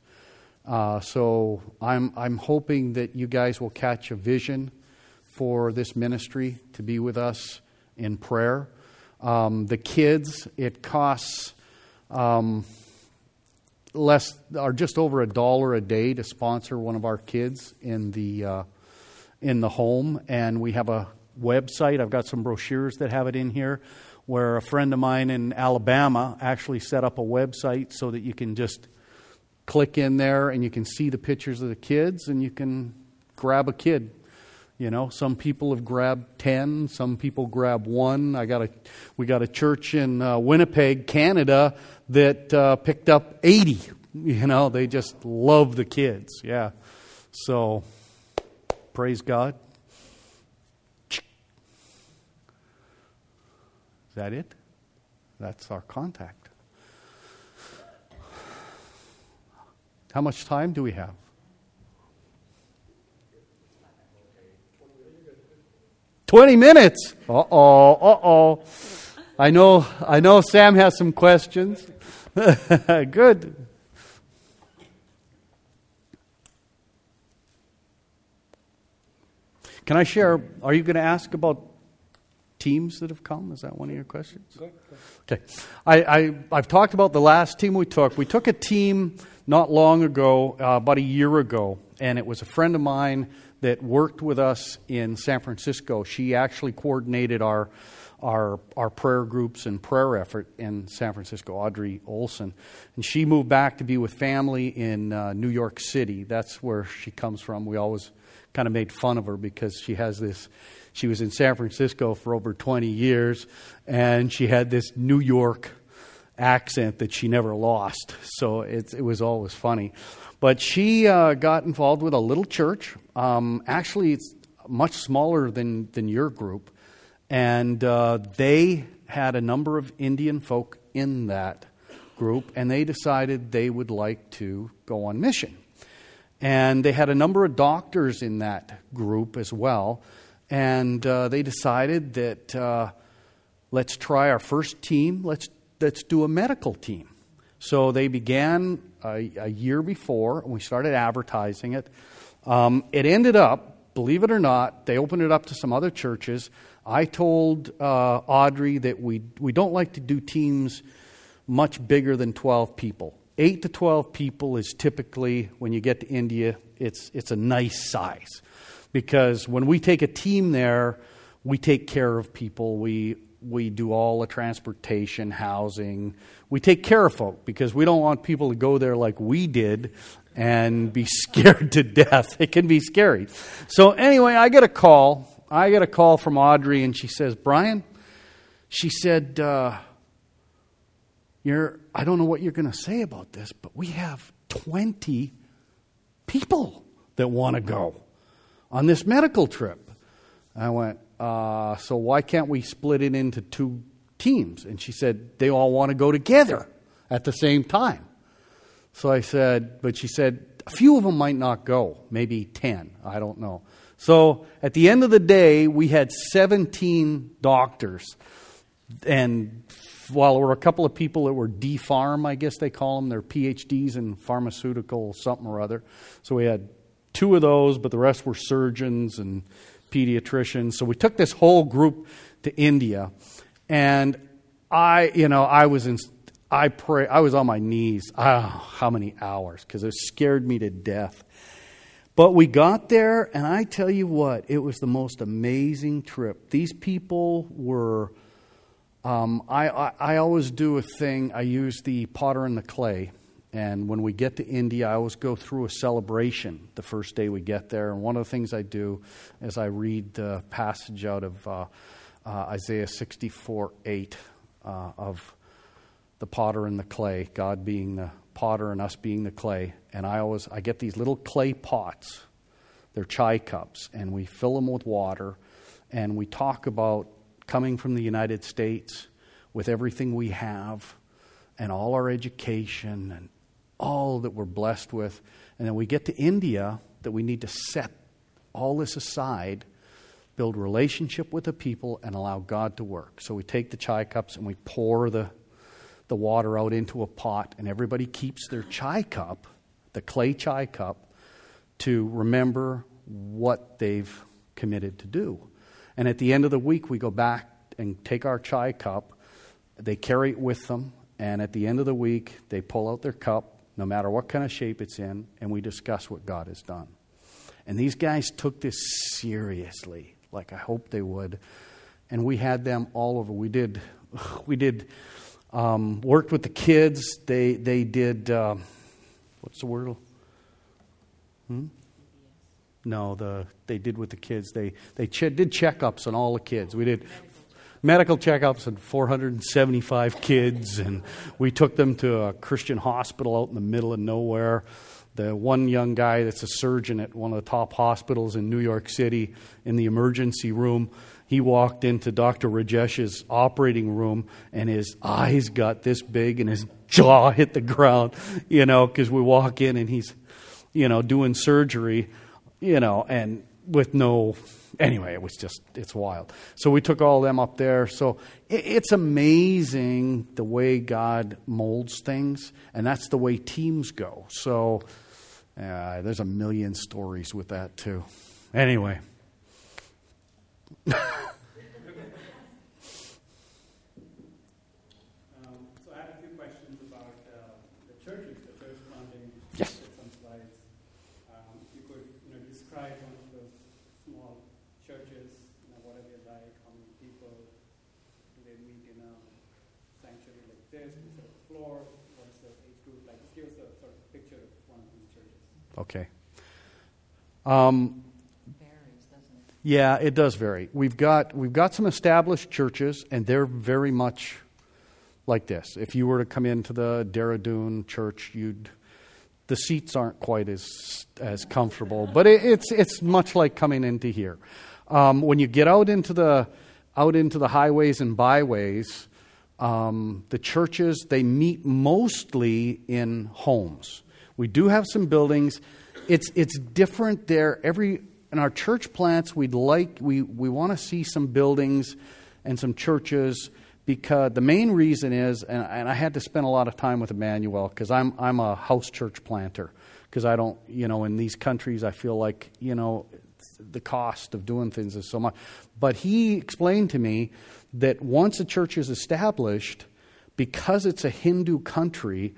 Uh, so I'm, I'm hoping that you guys will catch a vision for this ministry to be with us in prayer. Um, the kids, it costs um, less or just over a dollar a day to sponsor one of our kids in the uh, in the home, and we have a website. I've got some brochures that have it in here where a friend of mine in Alabama actually set up a website so that you can just click in there and you can see the pictures of the kids and you can grab a kid. You know, some people have grabbed 10, some people grab one. I got a, we got a church in uh, Winnipeg, Canada that uh, picked up 80. You know, they just love the kids. Yeah. So, praise God. That it? That's our contact. How much time do we have? Twenty minutes. Uh oh. Uh oh. I know. I know. Sam has some questions. Good. Can I share? Are you going to ask about teams that have come? Is that one of your questions? Okay. I, I, I've talked about the last team we took. We took a team not long ago, uh, about a year ago, and it was a friend of mine that worked with us in San Francisco. She actually coordinated our our our prayer groups and prayer effort in San Francisco, Audrey Olson, and she moved back to be with family in uh, New York City. That's where she comes from. We always kind of made fun of her because she has this she was in San Francisco for over 20 years, and she had this New York accent that she never lost. So it, it was always funny. But she uh, got involved with a little church. Um, actually, it's much smaller than, than your group. And uh, they had a number of Indian folk in that group, and they decided they would like to go on mission. And they had a number of doctors in that group as well. And uh, they decided that uh, let's try our first team, let's, let's do a medical team. So they began a, a year before, and we started advertising it. Um, it ended up, believe it or not, they opened it up to some other churches. I told uh, Audrey that we, we don't like to do teams much bigger than 12 people 8 to 12 people is typically, when you get to India, it's, it's a nice size. Because when we take a team there, we take care of people. We, we do all the transportation, housing. We take care of folk because we don't want people to go there like we did and be scared to death. It can be scary. So, anyway, I get a call. I get a call from Audrey, and she says, Brian, she said, uh, you're, I don't know what you're going to say about this, but we have 20 people that want to go on this medical trip. I went, uh, so why can't we split it into two teams? And she said, they all want to go together at the same time. So I said, but she said, a few of them might not go, maybe 10, I don't know. So at the end of the day, we had 17 doctors. And while there were a couple of people that were D-Pharm, I guess they call them, they're PhDs in pharmaceutical something or other. So we had two of those, but the rest were surgeons and pediatricians. So we took this whole group to India, and I, you know, I was in, I pray, I was on my knees. Oh, how many hours? Because it scared me to death. But we got there, and I tell you what, it was the most amazing trip. These people were. Um, I, I, I always do a thing. I use the potter and the clay. And when we get to India, I always go through a celebration the first day we get there. And one of the things I do is I read the passage out of uh, uh, Isaiah 64 8 uh, of the potter and the clay, God being the potter and us being the clay. And I always I get these little clay pots, they're chai cups, and we fill them with water, and we talk about coming from the United States with everything we have and all our education and all that we're blessed with. And then we get to India that we need to set all this aside, build relationship with the people, and allow God to work. So we take the chai cups and we pour the, the water out into a pot, and everybody keeps their chai cup, the clay chai cup, to remember what they've committed to do. And at the end of the week, we go back and take our chai cup. They carry it with them. And at the end of the week, they pull out their cup, no matter what kind of shape it's in, and we discuss what God has done. And these guys took this seriously, like I hope they would. And we had them all over. We did, we did, um, worked with the kids. They, they did, uh, what's the word? Hmm? No, the they did with the kids. They they ch- did checkups on all the kids. We did medical checkups and 475 kids, and we took them to a Christian hospital out in the middle of nowhere. The one young guy that's a surgeon at one of the top hospitals in New York City in the emergency room, he walked into Dr. Rajesh's operating room, and his eyes got this big, and his jaw hit the ground, you know, because we walk in and he's, you know, doing surgery, you know, and with no anyway, it was just, it's wild. So we took all them up there. So it, it's amazing the way God molds things, and that's the way teams go. So uh, there's a million stories with that, too. Anyway. Okay. Um, varies, doesn't it? yeah, it does vary. We've got we've got some established churches, and they're very much like this. If you were to come into the Dehradun church, you'd the seats aren't quite as as comfortable, but it, it's it's much like coming into here. Um, when you get out into the out into the highways and byways, um, the churches they meet mostly in homes. We do have some buildings. It's, it's different there. Every, in our church plants, we'd like, we, we want to see some buildings and some churches because the main reason is, and, and I had to spend a lot of time with Emmanuel because I'm, I'm a house church planter because I don't, you know, in these countries, I feel like, you know, the cost of doing things is so much. But he explained to me that once a church is established, because it's a Hindu country,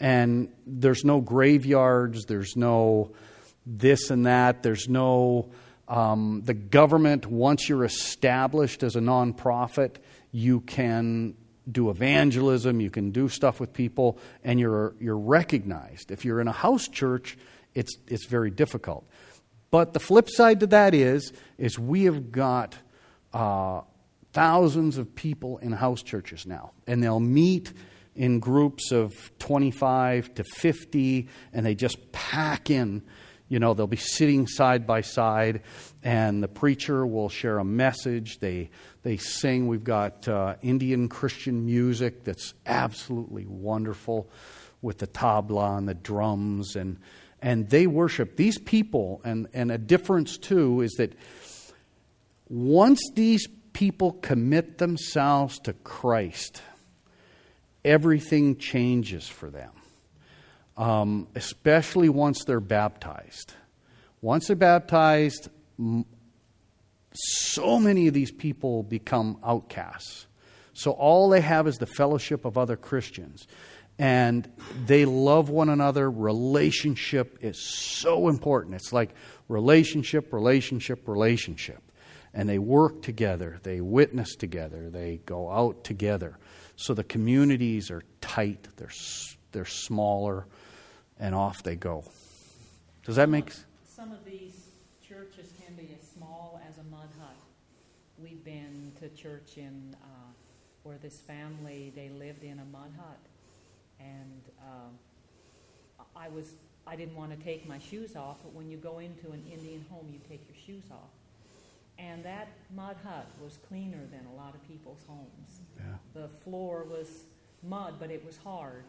And there's no graveyards, there's no this and that, there's no. Um, the government, once you're established as a nonprofit, you can do evangelism, you can do stuff with people, and you're, you're recognized. If you're in a house church, it's, it's very difficult. But the flip side to that is, is we have got uh, thousands of people in house churches now, and they'll meet in groups of 25 to 50, and they just pack in you know, they'll be sitting side by side, and the preacher will share a message. They, they sing. We've got uh, Indian Christian music that's absolutely wonderful with the tabla and the drums, and, and they worship. These people, and, and a difference too, is that once these people commit themselves to Christ, everything changes for them um, especially once they're baptized. Once they're baptized, so many of these people become outcasts. So all they have is the fellowship of other Christians. And they love one another. Relationship is so important. It's like relationship, relationship, relationship. And they work together, they witness together, they go out together. So the communities are tight, they're, they're smaller and off they go. Does that make sense? Some of these churches can be as small as a mud hut. We've been to church in uh, where this family they lived in a mud hut, and uh, I was I didn't want to take my shoes off, but when you go into an Indian home, you take your shoes off. And that mud hut was cleaner than a lot of people's homes. Yeah. The floor was mud, but it was hard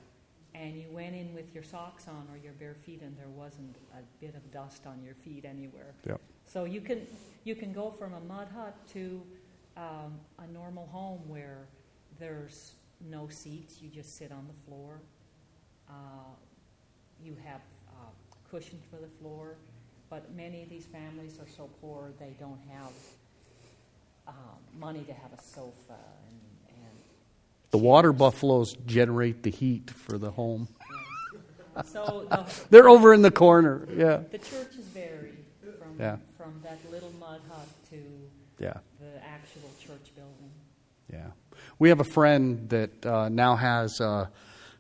and you went in with your socks on or your bare feet and there wasn't a bit of dust on your feet anywhere. Yep. So you can you can go from a mud hut to um, a normal home where there's no seats, you just sit on the floor. Uh, you have uh, cushions for the floor, but many of these families are so poor they don't have uh, money to have a sofa the water buffaloes generate the heat for the home. So the, they're over in the corner. Yeah. The churches vary from yeah. from that little mud hut to yeah. the actual church building. Yeah. We have a friend that uh, now has. Uh,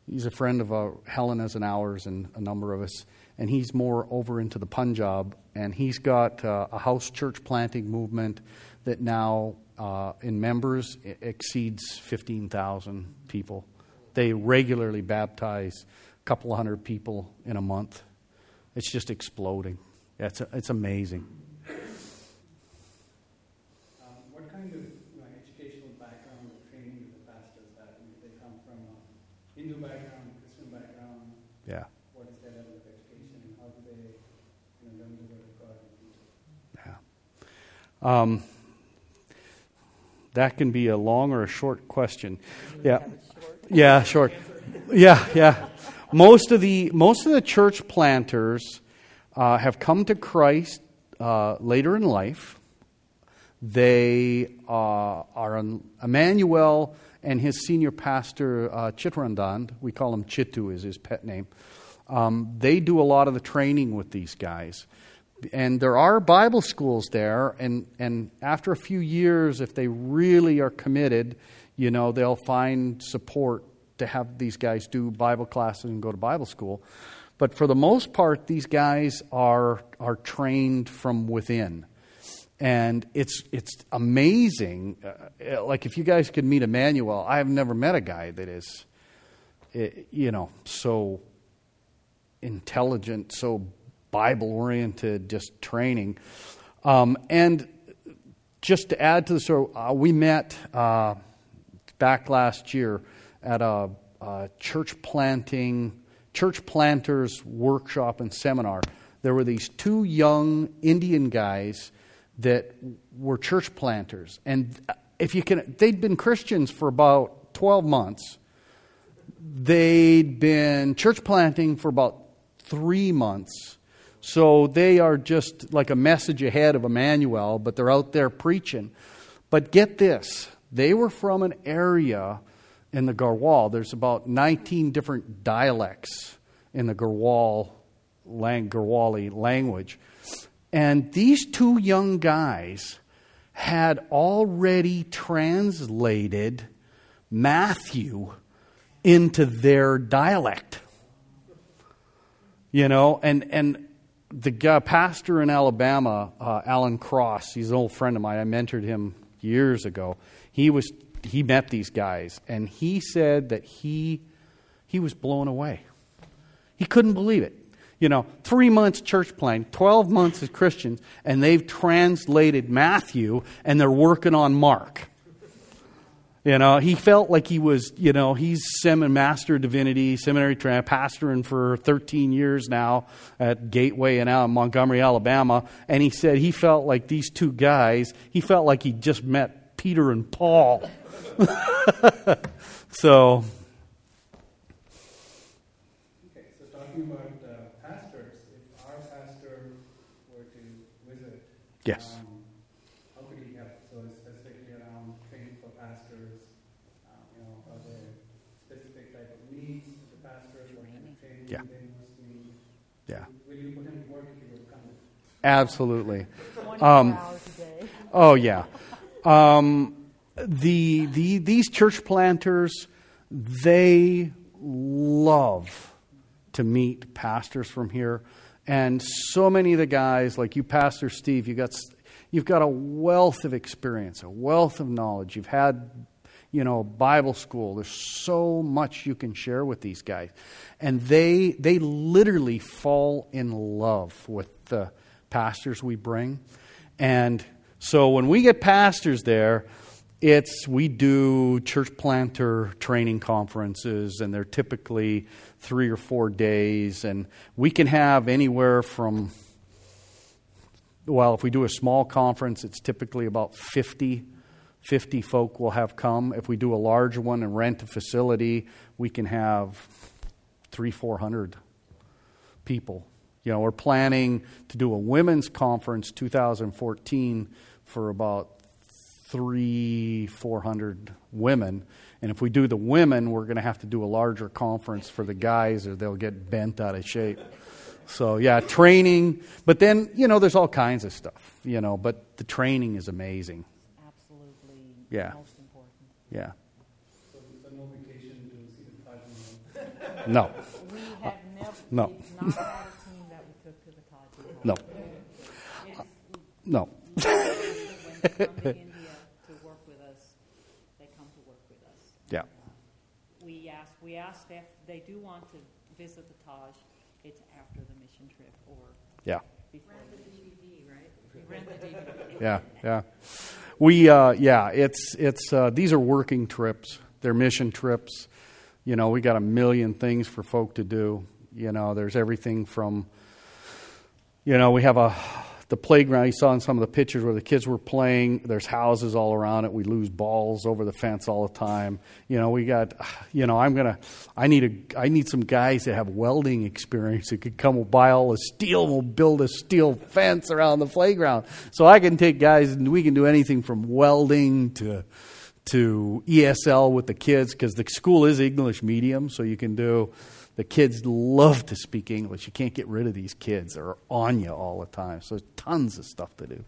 he's a friend of uh, Helena's and ours, and a number of us. And he's more over into the Punjab, and he's got uh, a house church planting movement that now uh, in members exceeds 15,000 people. They regularly baptize a couple hundred people in a month. It's just exploding. It's, it's amazing. Um, what kind of uh, educational background or training do the pastors have? I mean, they come from a Hindu background, Christian background. Yeah. What is their level of education and how do they you know, learn the Word of God and teach it? Yeah. Um, that can be a long or a short question. Yeah. Yeah, short. Yeah, yeah. Most of the most of the church planters uh, have come to Christ uh, later in life. They uh, are an, Emmanuel and his senior pastor uh, Chitrandand. We call him Chitu, is his pet name. Um, they do a lot of the training with these guys. And there are Bible schools there, and, and after a few years, if they really are committed, you know, they'll find support to have these guys do Bible classes and go to Bible school. But for the most part, these guys are, are trained from within. And it's, it's amazing. Uh, like, if you guys could meet Emmanuel, I have never met a guy that is, eh, you know, so intelligent, so Bible oriented, just training. Um, and just to add to the story, uh, we met uh, back last year at a, a, church planting, church planters workshop and seminar. There were these two young Indian guys that were church planters, and if you can, they'd been Christians for about twelve months. They'd been church planting for about three months so they are just like a message ahead of Emmanuel, but they're out there preaching. But get this they were from an area in the Garhwal. There's about 19 different dialects in the Garhwal lang- Garhwali language. And these two young guys had already translated Matthew into their dialect. You know, and, and the pastor in Alabama, uh, Alan Cross, he's an old friend of mine. I mentored him years ago. He was he met these guys, and he said that he he was blown away. He couldn't believe it. You know, three months church plan, 12 months as Christians, and they've translated Matthew and they're working on Mark. You know, he felt like he was, you know, he's semin master of divinity, seminary tra- pastoring for 13 years now at Gateway and out in Montgomery, Alabama. And he said he felt like these two guys, he felt like he just met Peter and Paul. so. Okay, so talking about uh, pastors, if our pastor were to visit, Yes. um, how could he help? So specifically around training for pastors, um, you know, are there specific type of needs the pastors or kind of training Yeah. they must need? Yeah. Will you put him to work if he would come? Absolutely. Um, hours a day. Oh yeah. Um, the the these church planters, they love to meet pastors from here, and so many of the guys, like you, Pastor Steve, you got you've got a wealth of experience, a wealth of knowledge. You've had you know bible school there's so much you can share with these guys and they they literally fall in love with the pastors we bring and so when we get pastors there it's we do church planter training conferences and they're typically three or four days and we can have anywhere from well if we do a small conference it's typically about 50 50 folk will have come. If we do a large one and rent a facility, we can have three, four hundred people. You know, we're planning to do a women's conference 2014 for about three, four hundred women. And if we do the women, we're going to have to do a larger conference for the guys, or they'll get bent out of shape. So yeah, training. But then you know, there's all kinds of stuff. You know, but the training is amazing. Absolutely Yeah. most important. Yeah. So, so no vacation to see the Taj Mahal. No. We have never, No. we've not had a team that we took to the Taj Mahal. No. It's No. they come to work with us, they come to work with us. Yeah. We ask, we ask if they do want to visit the Taj, it's after the mission trip or Yeah. before. Rent the DVD, right? Rent the DVD. Yeah. Yeah. We uh, yeah, it's it's uh, these are working trips. They're mission trips. You know, we got a million things for folk to do. You know, there's everything from you know, we have a the playground you saw in some of the pictures where the kids were playing there's houses all around it. We lose balls over the fence all the time. You know we got you know i'm gonna i need a i need some guys that have welding experience that could come and buy all the steel we'll build a steel fence around the playground. So i can take guys and we can do anything from welding to to esl with the kids because the school is english medium so you can do the kids love to speak English. You can't get rid of these kids. They're on you all the time. So there's tons of stuff to do.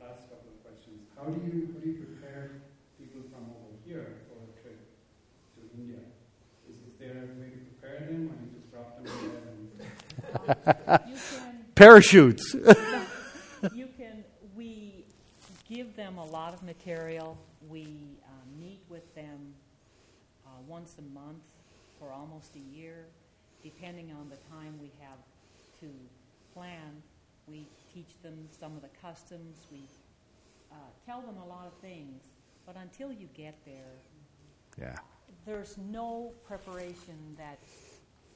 Last couple of questions. How do you, how do you prepare people from over here for a trip to India? Is, is there a way to prepare them or you just drop them there and Parachutes. you can, we give them a lot of material. We uh, meet with them uh, once a month for almost a year, depending on the time we have to plan. We teach them some of the customs. We uh, tell them a lot of things. But until you get there, yeah. there's no preparation that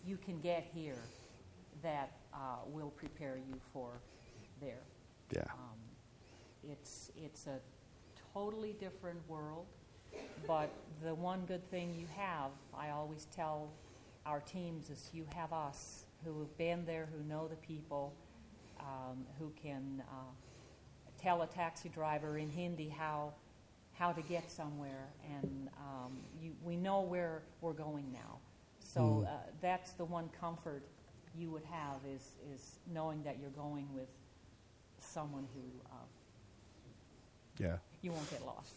you can get here that uh, will prepare you for there. Yeah. Um, it's it's a totally different world, but the one good thing you have, I always tell our teams, is you have us who have been there, who know the people, um, who can uh, tell a taxi driver in Hindi how how to get somewhere, and um, you, we know where we're going now. So Mm. uh, that's the one comfort you would have is is knowing that you're going with someone who uh, Yeah. You won't get lost.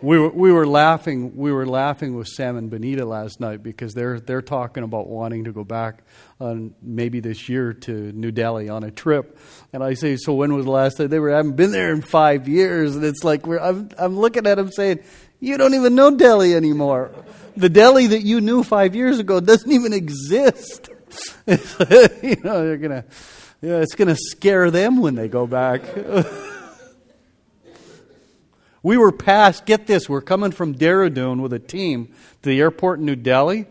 We were, we were laughing we were laughing with Sam and Benita last night because they're they're talking about wanting to go back on maybe this year to New Delhi on a trip, and I say, so when was the last time they were? I haven't been there in five years, and it's like I'm I'm looking at them saying, you don't even know Delhi anymore. The Delhi that you knew five years ago doesn't even exist. you know they're gonna, yeah, it's gonna scare them when they go back. We were past, get this, we're coming from Dehradun with a team to the airport in New Delhi,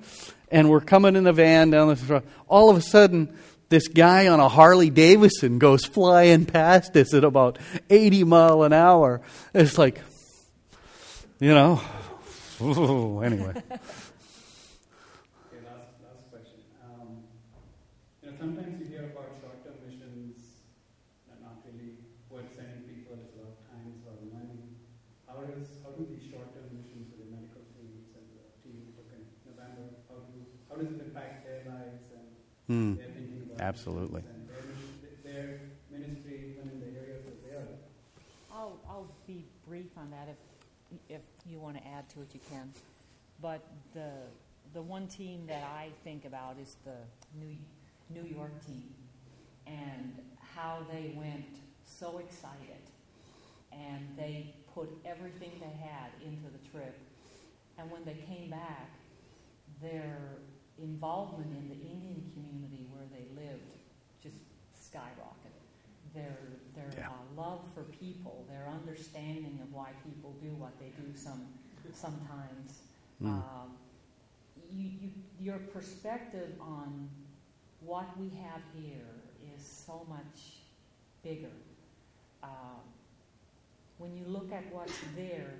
and we're coming in the van down the road. All of a sudden, this guy on a Harley Davidson goes flying past us at about 80 mile an hour. It's like, you know, anyway. Okay, last, last question. Um, you know, sometimes you hear about short-term missions that not really worth sending people. It's a lot of time, it's a lot of money. How does how do these short-term missions with the medical teams and the team we took in November? How do how does it impact their lives and Hmm, their thinking about absolutely. missions and their, their ministry even in the areas that they are? I'll, I'll be brief on that. If, if you want to add to it, you can. But the, the one team that I think about is the New, New York team and how they went so excited and they put everything they had into the trip. And when they came back, their involvement in the Indian community where they lived just skyrocketed. Their, their Yeah. uh, love for people, their understanding of why people do what they do some, sometimes. Mm. Um, you, you, your perspective on what we have here is so much bigger. Um, when you look at what's there,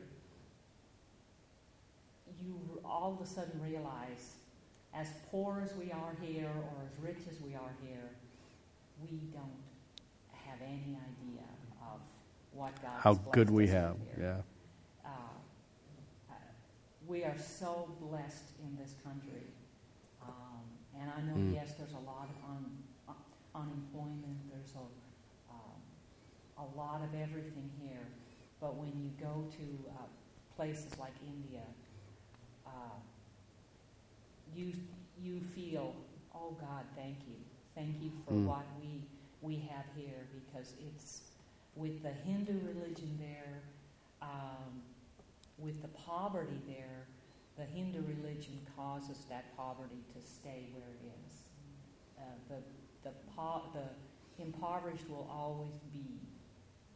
you all of a sudden realize, as poor as we are here or as rich as we are here, we don't have any idea of what God How good we have, here. yeah. Uh, uh, we are so blessed in this country. Um, and I know, Mm. yes, there's a lot of un, un- unemployment, there's a, um, a lot of everything here. But when you go to uh, places like India, uh, you, you feel, oh God, thank you. Thank you for Mm. what we, we have here because it's with the Hindu religion there, um, with the poverty there, the Hindu religion causes that poverty to stay where it is. Uh, the, the, po- the impoverished will always be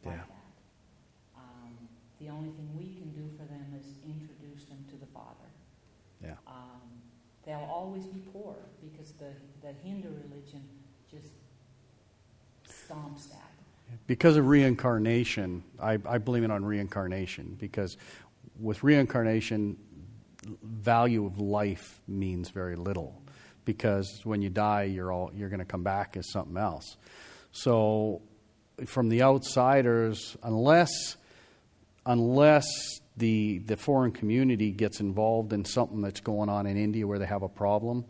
like Yeah. that. Um, the only thing we can do for them is introduce them to the Father. Yeah. Um, they'll always be poor because the, the Hindu religion just stomps that. Because of reincarnation, I, I blame it on reincarnation because with reincarnation, value of life means very little because when you die, you're all you're going to come back as something else. So, from the outsiders, unless unless the the foreign community gets involved in something that's going on in India where they have a problem,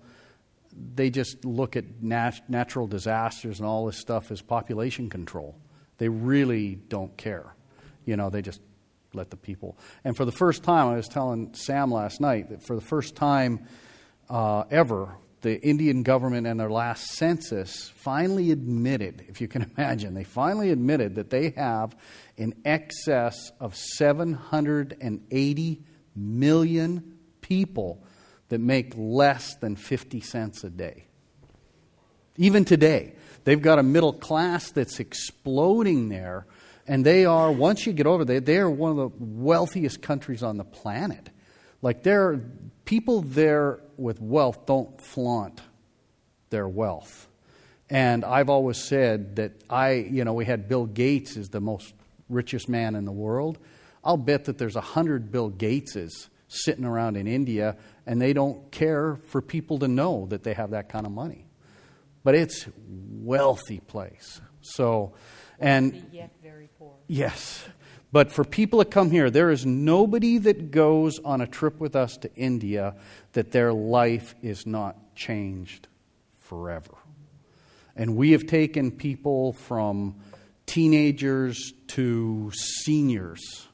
they just look at nat- natural disasters and all this stuff as population control. They really don't care. You know, they just let the people. And for the first time, I was telling Sam last night that for the first time uh, ever, the Indian government and their last census finally admitted, if you can imagine, they finally admitted that they have in excess of 780 million people that make less than 50 cents a day. Even today, they've got a middle class that's exploding there, and they are, once you get over there, they are one of the wealthiest countries on the planet. Like, they're, people there with wealth don't flaunt their wealth. And I've always said that I, you know, we had Bill Gates as the most richest man in the world. I'll bet that there's a hundred Bill Gateses sitting around in India, and they don't care for people to know that they have that kind of money. But it's wealthy place. So, and yet very poor. Yes. But for people that come here, there is nobody that goes on a trip with us to India that their life is not changed forever. And we have taken people from teenagers to seniors.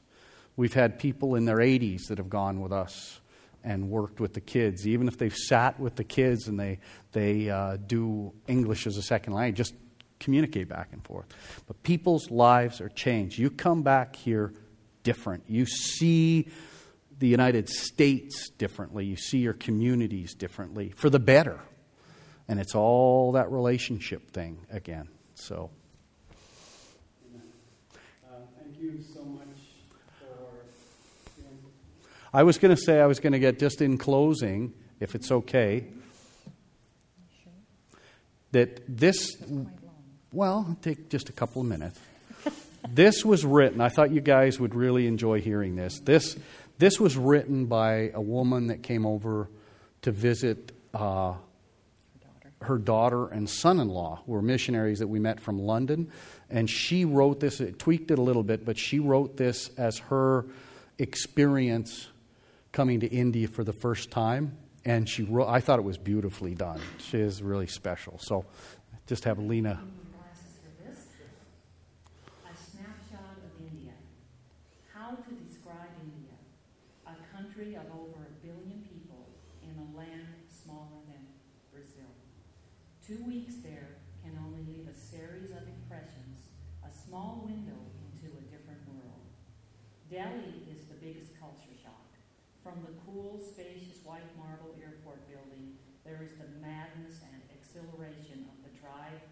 We've had people in their 80s that have gone with us and worked with the kids, even if they've sat with the kids and they, they uh, do English as a second language, just communicate back and forth. But people's lives are changed. You come back here different. You see the United States differently. You see your communities differently for the better. And it's all that relationship thing again. So. Thank you so much for. I was going to say, I was going to get just in closing, if it's okay, that this. Well, take just a couple of minutes. this was written, I thought you guys would really enjoy hearing this. This, this was written by a woman that came over to visit uh, Her daughter. and son in law were missionaries that we met from London. And she wrote this, it tweaked it a little bit, but she wrote this as her experience coming to India for the first time. And she wrote, I thought it was beautifully done. She is really special. So just have Lena. glasses for this. A snapshot of India. How to describe India, a country of over a billion people in a land smaller than Brazil. Two weeks there can only leave a series of impressions, a small window into a different world. Delhi is the biggest culture shock. From the cool, spacious white marble airport building, there is the madness and exhilaration of the drive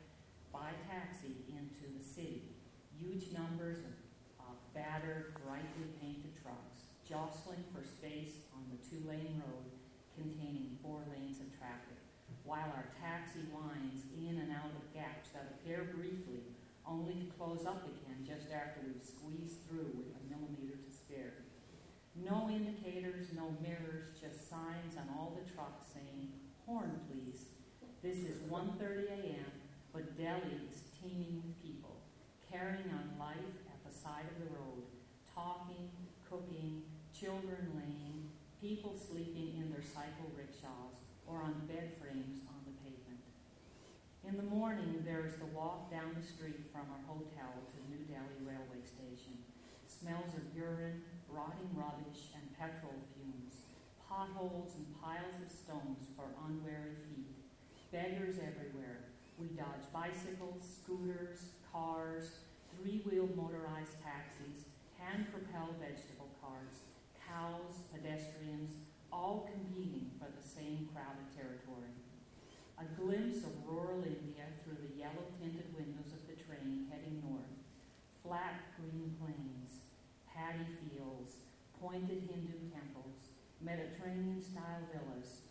by taxi into the city. Huge numbers of uh, battered, brightly painted trucks jostling for space on the two lane road containing four lanes of traffic, while our taxi winds in and out of gaps that appear briefly only to close up again just after we've squeezed through with a millimeter to spare. No indicators, no mirrors, just signs on all the trucks saying, horn please. This is 1.30 a.m., but Delhi is teeming with people, carrying on life at the side of the road, talking, cooking, children laying, people sleeping in their cycle rickshaws bed frames on the pavement. In the morning, there is the walk down the street from our hotel to New Delhi railway station. Smells of urine, rotting rubbish, and petrol fumes. Potholes and piles of stones for unwary feet. Beggars everywhere. We dodge bicycles, scooters, cars, three-wheeled motorized taxis, hand-propelled vegetable carts, cows, pedestrians, all competing for the same crowded territory. A glimpse of rural India through the yellow-tinted windows of the train heading north. Flat green plains, paddy fields, pointed Hindu temples, Mediterranean-style villas,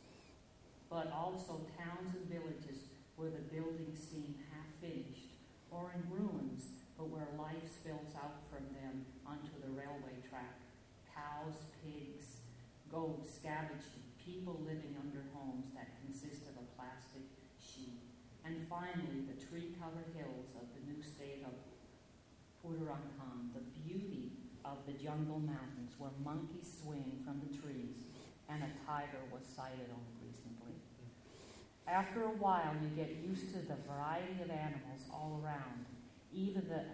but also towns and villages where the buildings seem half-finished or in ruins, but where life spills out from them onto the railway track. Goats scavenged, people living under homes that consist of a plastic sheet. And finally, the tree-covered hills of the new state of Uttarakhand, the beauty of the jungle mountains where monkeys swing from the trees and a tiger was sighted on recently. After a while, you get used to the variety of animals all around, even the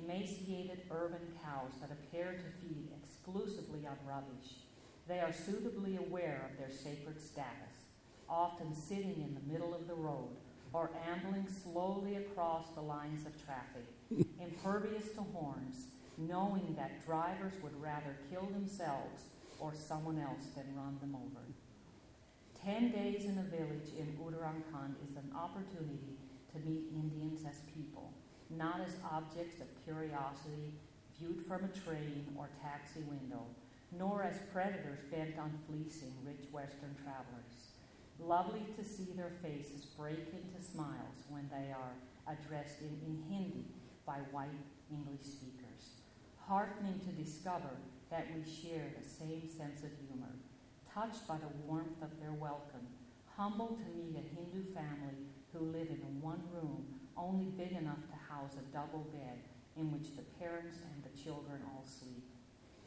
emaciated urban cows that appear to feed exclusively on rubbish. They are suitably aware of their sacred status, often sitting in the middle of the road or ambling slowly across the lines of traffic, impervious to horns, knowing that drivers would rather kill themselves or someone else than run them over. Ten days in a village in Uttarakhand is an opportunity to meet Indians as people, not as objects of curiosity viewed from a train or taxi window, nor as predators bent on fleecing rich Western travelers. Lovely to see their faces break into smiles when they are addressed in, in Hindi by white English speakers. Heartening to discover that we share the same sense of humor. Touched by the warmth of their welcome, humbled to meet a Hindu family who live in one room, only big enough to house a double bed, in which the parents and the children all sleep.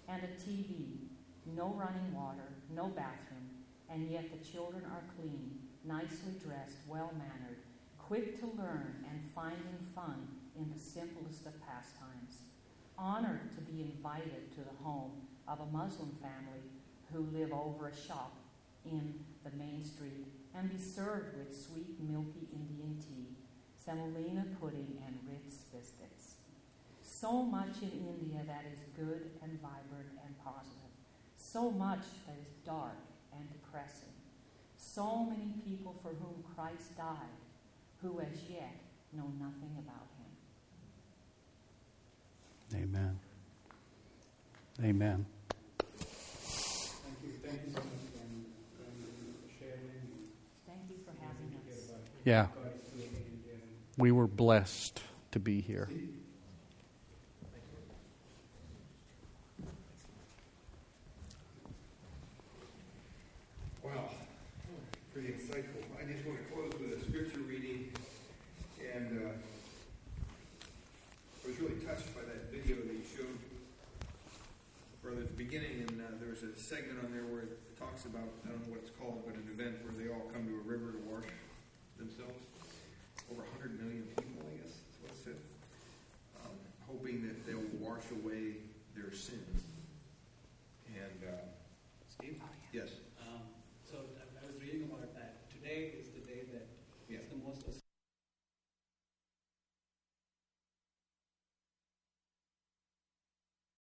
And a TV, no running water, no bathroom, and yet the children are clean, nicely dressed, well mannered, quick to learn, and finding fun in the simplest of pastimes. Honored to be invited to the home of a Muslim family who live over a shop in the main street and be served with sweet, milky Indian tea, semolina pudding, and Ritz biscuits. So much in India that is good and vibrant and positive. So much that is dark and depressing. So many people for whom Christ died, who as yet know nothing about him. Amen. Amen. Thank you, thank you so much for sharing Thank you for having us. Yeah, God is doing in India. and we were blessed to be here. Wow, pretty insightful. I just want to close with a scripture reading, and uh, I was really touched by that video that you showed, brother, at the beginning, and uh, there was a segment on there where it talks about, I don't know what it's called, but an event where they all come to a river to wash themselves. Over 100 million people, I guess, is what it said. Um, hoping that they'll wash away their sins.